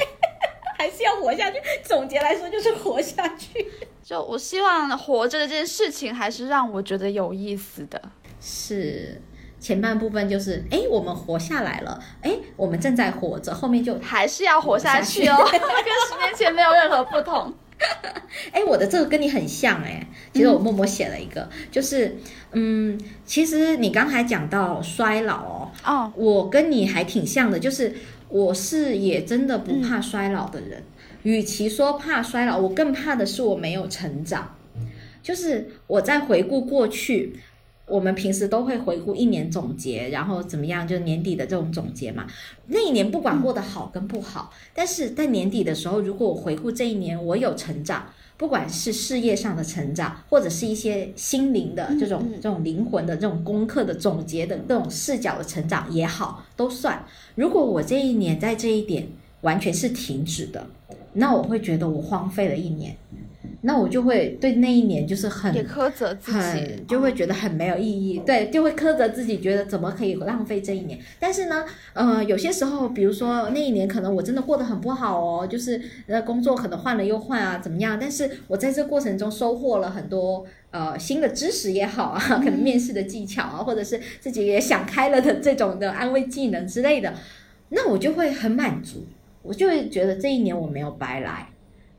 还是要活下去。总结来说，就是活下去。就我希望活着这件事情，还是让我觉得有意思的。是前半部分就是，哎，我们活下来了，哎，我们正在活着，后面就还是要活下去哦，<laughs> 跟十年前没有任何不同。<laughs> 哎，我的这个跟你很像哎，其实我默默写了一个，就是嗯，其实你刚才讲到衰老哦，哦，我跟你还挺像的，就是我是也真的不怕衰老的人。与其说怕衰老，我更怕的是我没有成长。就是我在回顾过去，我们平时都会回顾一年总结，然后怎么样，就年底的这种总结嘛。那一年不管过得好跟不好，但是在年底的时候，如果我回顾这一年，我有成长，不管是事业上的成长，或者是一些心灵的这种这种灵魂的这种功课的总结的这种视角的成长也好，都算。如果我这一年在这一点完全是停止的，那我会觉得我荒废了一年，那我就会对那一年就是很也苛责自己，很就会觉得很没有意义，对，就会苛责自己，觉得怎么可以浪费这一年？但是呢，呃，有些时候，比如说那一年可能我真的过得很不好哦，就是呃工作可能换了又换啊，怎么样？但是我在这过程中收获了很多呃新的知识也好啊，可能面试的技巧啊，或者是自己也想开了的这种的安慰技能之类的，那我就会很满足。我就会觉得这一年我没有白来，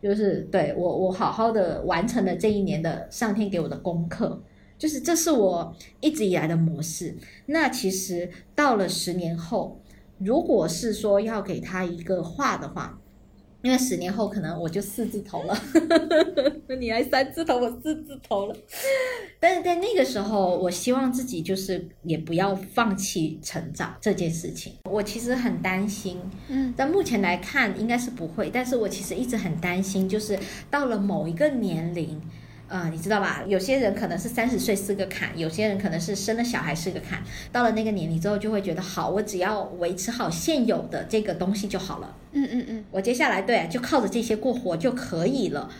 就是对我我好好的完成了这一年的上天给我的功课，就是这是我一直以来的模式。那其实到了十年后，如果是说要给他一个话的话，因为十年后可能我就四字头了，那 <laughs> 你还三字头，我四字头了。但是在那个时候，我希望自己就是也不要放弃成长这件事情。我其实很担心，嗯，但目前来看应该是不会。但是我其实一直很担心，就是到了某一个年龄，呃，你知道吧？有些人可能是三十岁是个坎，有些人可能是生了小孩是个坎。到了那个年龄之后，就会觉得好，我只要维持好现有的这个东西就好了。嗯嗯嗯，我接下来对，就靠着这些过活就可以了。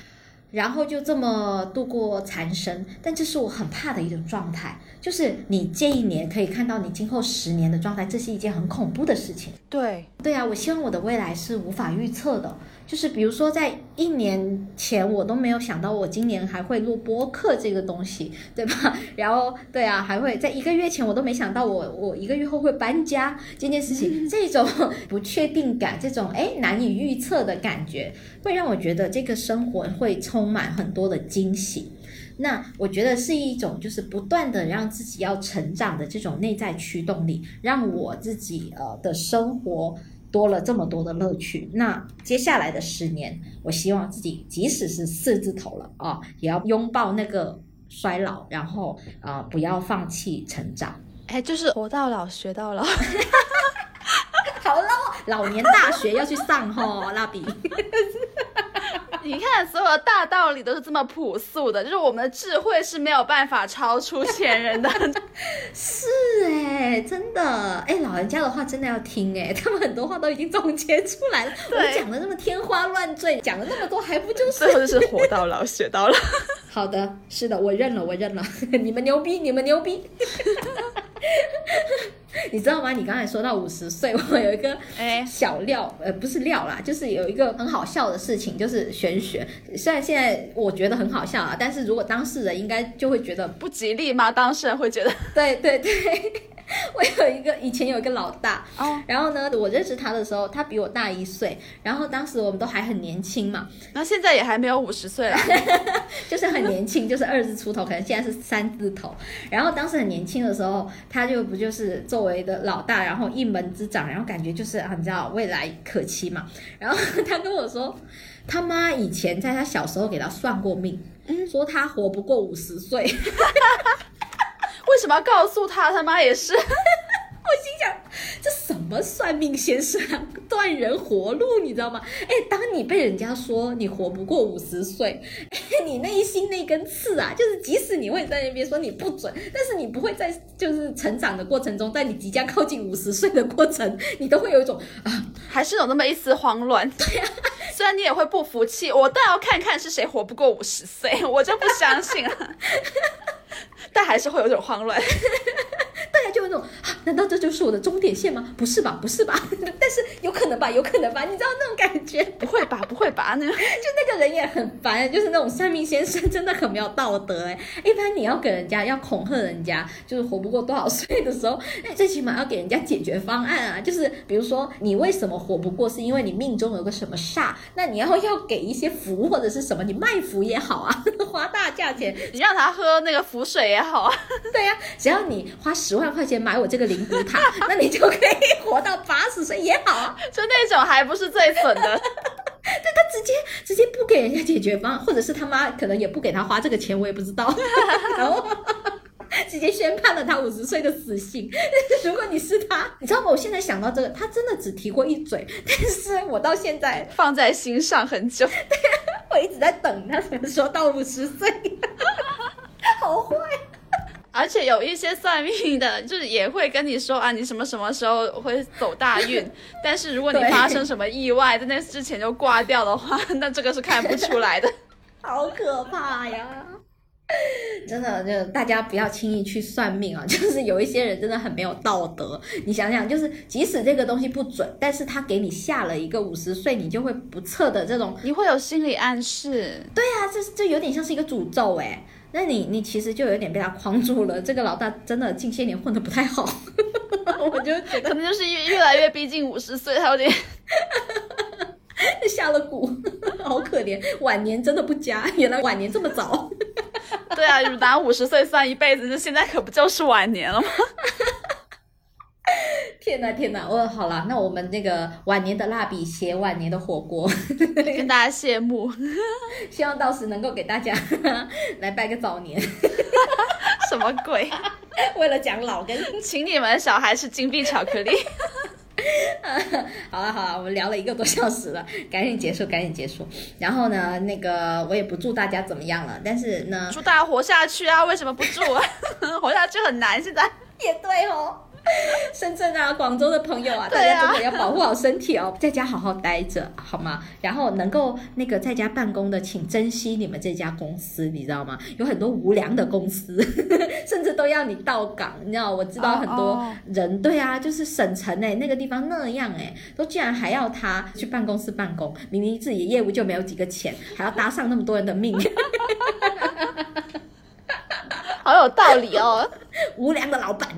然后就这么度过残生，但这是我很怕的一种状态，就是你这一年可以看到你今后十年的状态，这是一件很恐怖的事情。对，对啊，我希望我的未来是无法预测的，就是比如说在一年前我都没有想到我今年还会录播客这个东西，对吧？<laughs> 然后对啊，还会在一个月前我都没想到我我一个月后会搬家这件事情，<laughs> 这种 <laughs> 不确定感，这种哎难以预测的感觉，会让我觉得这个生活会充满很多的惊喜。那我觉得是一种就是不断的让自己要成长的这种内在驱动力，让我自己呃的生活多了这么多的乐趣。那接下来的十年，我希望自己即使是四字头了啊，也要拥抱那个衰老，然后啊、呃不要放弃成长。哎，就是活到老学到老。好喽，老年大学要去上吼，蜡笔。<laughs> 你看，所有的大道理都是这么朴素的，就是我们的智慧是没有办法超出前人的。<laughs> 是哎、真的哎、老人家的话真的要听哎、他们很多话都已经总结出来了。我们讲的那么天花乱坠，讲了那么多，还不就是最后就是活到老学到老。<laughs> 好的，是的，我认了，我认了，<laughs> 你们牛逼，你们牛逼。<laughs> 你知道吗？你刚才说到五十岁，我有一个哎小料，呃，不是料啦，就是有一个很好笑的事情，就是玄学。虽然现在我觉得很好笑啊，但是如果当事人应该就会觉得不吉利吗？当事人会觉得对对对，<laughs> 我有一个以前有一个老大，哦，然后呢，我认识他的时候，他比我大一岁，然后当时我们都还很年轻嘛，那现在也还没有五十岁 <laughs> 了。就是很年轻，就是二字出头，可能现在是三字头。然后当时很年轻的时候，他就不就是作为的老大，然后一门之长，然后感觉就是啊，你知道未来可期嘛。然后他跟我说，他妈以前在他小时候给他算过命，嗯说他活不过五十岁。为什么要告诉他？他妈也是。<laughs> 我心想这什么么算命先生啊，断人活路，你知道吗？哎，当你被人家说你活不过五十岁，你内心那根刺啊，就是即使你会在那边说你不准，但是你不会在就是成长的过程中，在你即将靠近五十岁的过程，你都会有一种啊，还是有那么一丝慌乱。<laughs> 对呀、虽然你也会不服气，我倒要看看是谁活不过五十岁，我就不相信了。<laughs> 但还是会有点慌乱。<laughs> 大家就有那种啊，难道这就是我的终点线吗？不是吧，不是吧？<laughs> 但是有可能吧，有可能吧，你知道那种感觉？不会吧？不会吧？那就那个人也很烦，就是那种算命先生真的很没有道德哎。一般你要给人家要恐吓人家，就是活不过多少岁的时候，那最起码要给人家解决方案啊。就是比如说你为什么活不过，是因为你命中有个什么煞，那你要要给一些符或者是什么，你卖符也好啊，花大价钱，你让他喝那个符水也好啊。对呀、只要你花十万块钱买我这个灵骨塔，<laughs> 那你就可以活到八十岁也好啊。就那种还不是最损的。<laughs> 他直接直接不给人家解决方案，或者是他妈可能也不给他花这个钱，我也不知道。<laughs> 然后直接宣判了他五十岁的死刑。如果你是他，你知道吗？我现在想到这个，他真的只提过一嘴，但是我到现在放在心上很久。对我一直在等他什么时候到五十岁，好坏。而且有一些算命的，就是也会跟你说啊，你什么什么时候会走大运，<laughs> 但是如果你发生什么意外，在那之前就挂掉的话，那这个是看不出来的。好可怕呀！真的，就大家不要轻易去算命啊！就是有一些人真的很没有道德。你想想，就是即使这个东西不准，但是他给你下了一个五十岁你就会不测的这种，你会有心理暗示，对啊，这这有点像是一个诅咒哎。那你你其实就有点被他框住了。这个老大真的近些年混得不太好，<laughs> 我就觉得可能就是越越来越逼近五十岁，他有点 <laughs> 下了蛊，好可怜，晚年真的不佳。原来晚年这么早。<laughs> 对啊，打五十岁算一辈子，那现在可不就是晚年了吗？<laughs> 天呐天呐，哦好了，那我们那个晚年的蜡笔写晚年的火锅，<laughs> 跟大家谢幕，<laughs> 希望到时能够给大家来拜个早年。什么鬼？为了讲老跟，请你们小孩吃金币巧克力。好了好了，我们聊了一个多小时了，赶紧结束，赶紧结束。然后呢，那个我也不祝大家怎么样了，但是呢，祝大家活下去啊！为什么不祝啊？活下去很难，现在。也对哦。<laughs> 深圳啊，广州的朋友啊，大家真的要保护好身体哦，在家好好待着，好吗？然后能够那个在家办公的，请珍惜你们这家公司，你知道吗？有很多无良的公司，<laughs> 甚至都要你到岗，你知道？我知道很多哦人，对啊，就是省城哎、那个地方那样哎、都竟然还要他去办公室办公，明明自己的业务就没有几个钱，还要搭上那么多人的命，<laughs> 好有道理哦。无良的老板。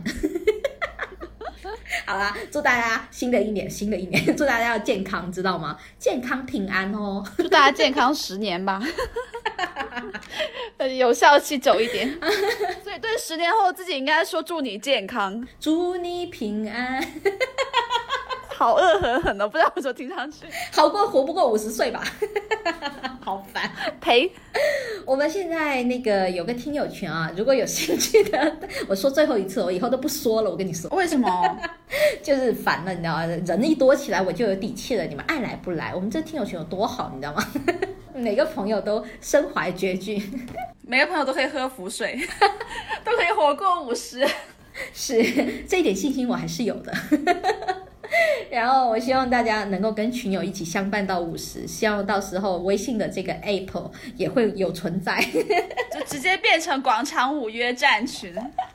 <laughs> 好啦，祝大家新的一年，新的一年，<laughs> 祝大家要健康，知道吗？健康平安哦。<laughs> 祝大家健康十年吧，呃有效期久一点。所以对十年后自己应该说祝你健康，祝你平安，好恶狠狠的，不知道为什么听上去。好过活不过五十岁吧。好烦。赔，我们现在那个有个听友群啊，如果有兴趣的，<laughs> 我说最后一次，我以后都不说了。我跟你说，为什么？<laughs> 就是烦了，你知道吗？人一多起来，我就有底气了。你们爱来不来？我们这听友群有多好，你知道吗？<laughs> 每个朋友都身怀绝技。每个朋友都可以喝浮水，都可以活过五十。是这一点信心我还是有的。<laughs> 然后我希望大家能够跟群友一起相伴到五十，希望到时候微信的这个 App 也会有存在。<laughs> 就直接变成广场舞约战群，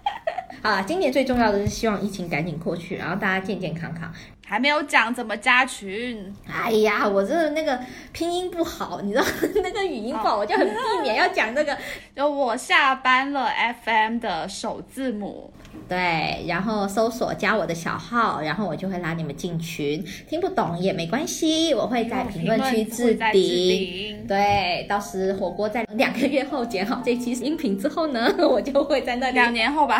<laughs> 啊，今年最重要的是希望疫情赶紧过去，然后大家健健康康。还没有讲怎么加群。哎呀，我这那个拼音不好，你知道那个语音不好，我就很避免要讲这个。就我下班了 FM 的首字母，对，然后搜索加我的小号，然后我就会拉你们进群。听不懂也没关系，我会在评论区置顶。对，到时火锅在两个月后剪好这期音频之后呢，<laughs> 我就会在那两年后吧，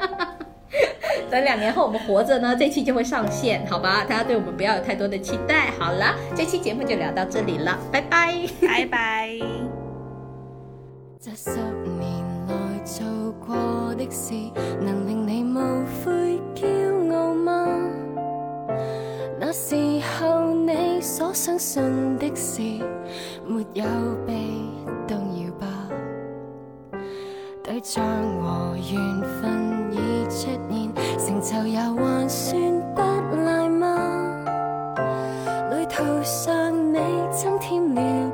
<laughs> 等两年后我们活着呢，这期就会上线，好吧？大家对我们不要有太多的期待。好了，这期节目就聊到这里了，拜拜。拜拜。做过的事，能令你无悔骄傲吗？那时候你所相信的事，没有被动摇吧？对象和缘分已出现，成就也还算不赖吗？旅途上你增添了。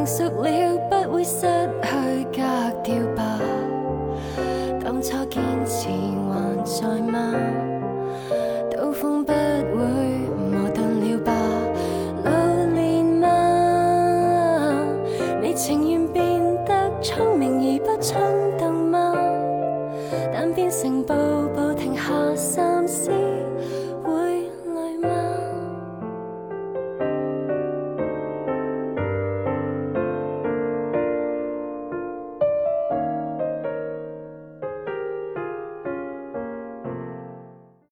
成熟了，不会失去格调吧？当初坚持还在吗？刀锋不会磨钝了吧？老练吗？你情愿变得聪明而不蠢？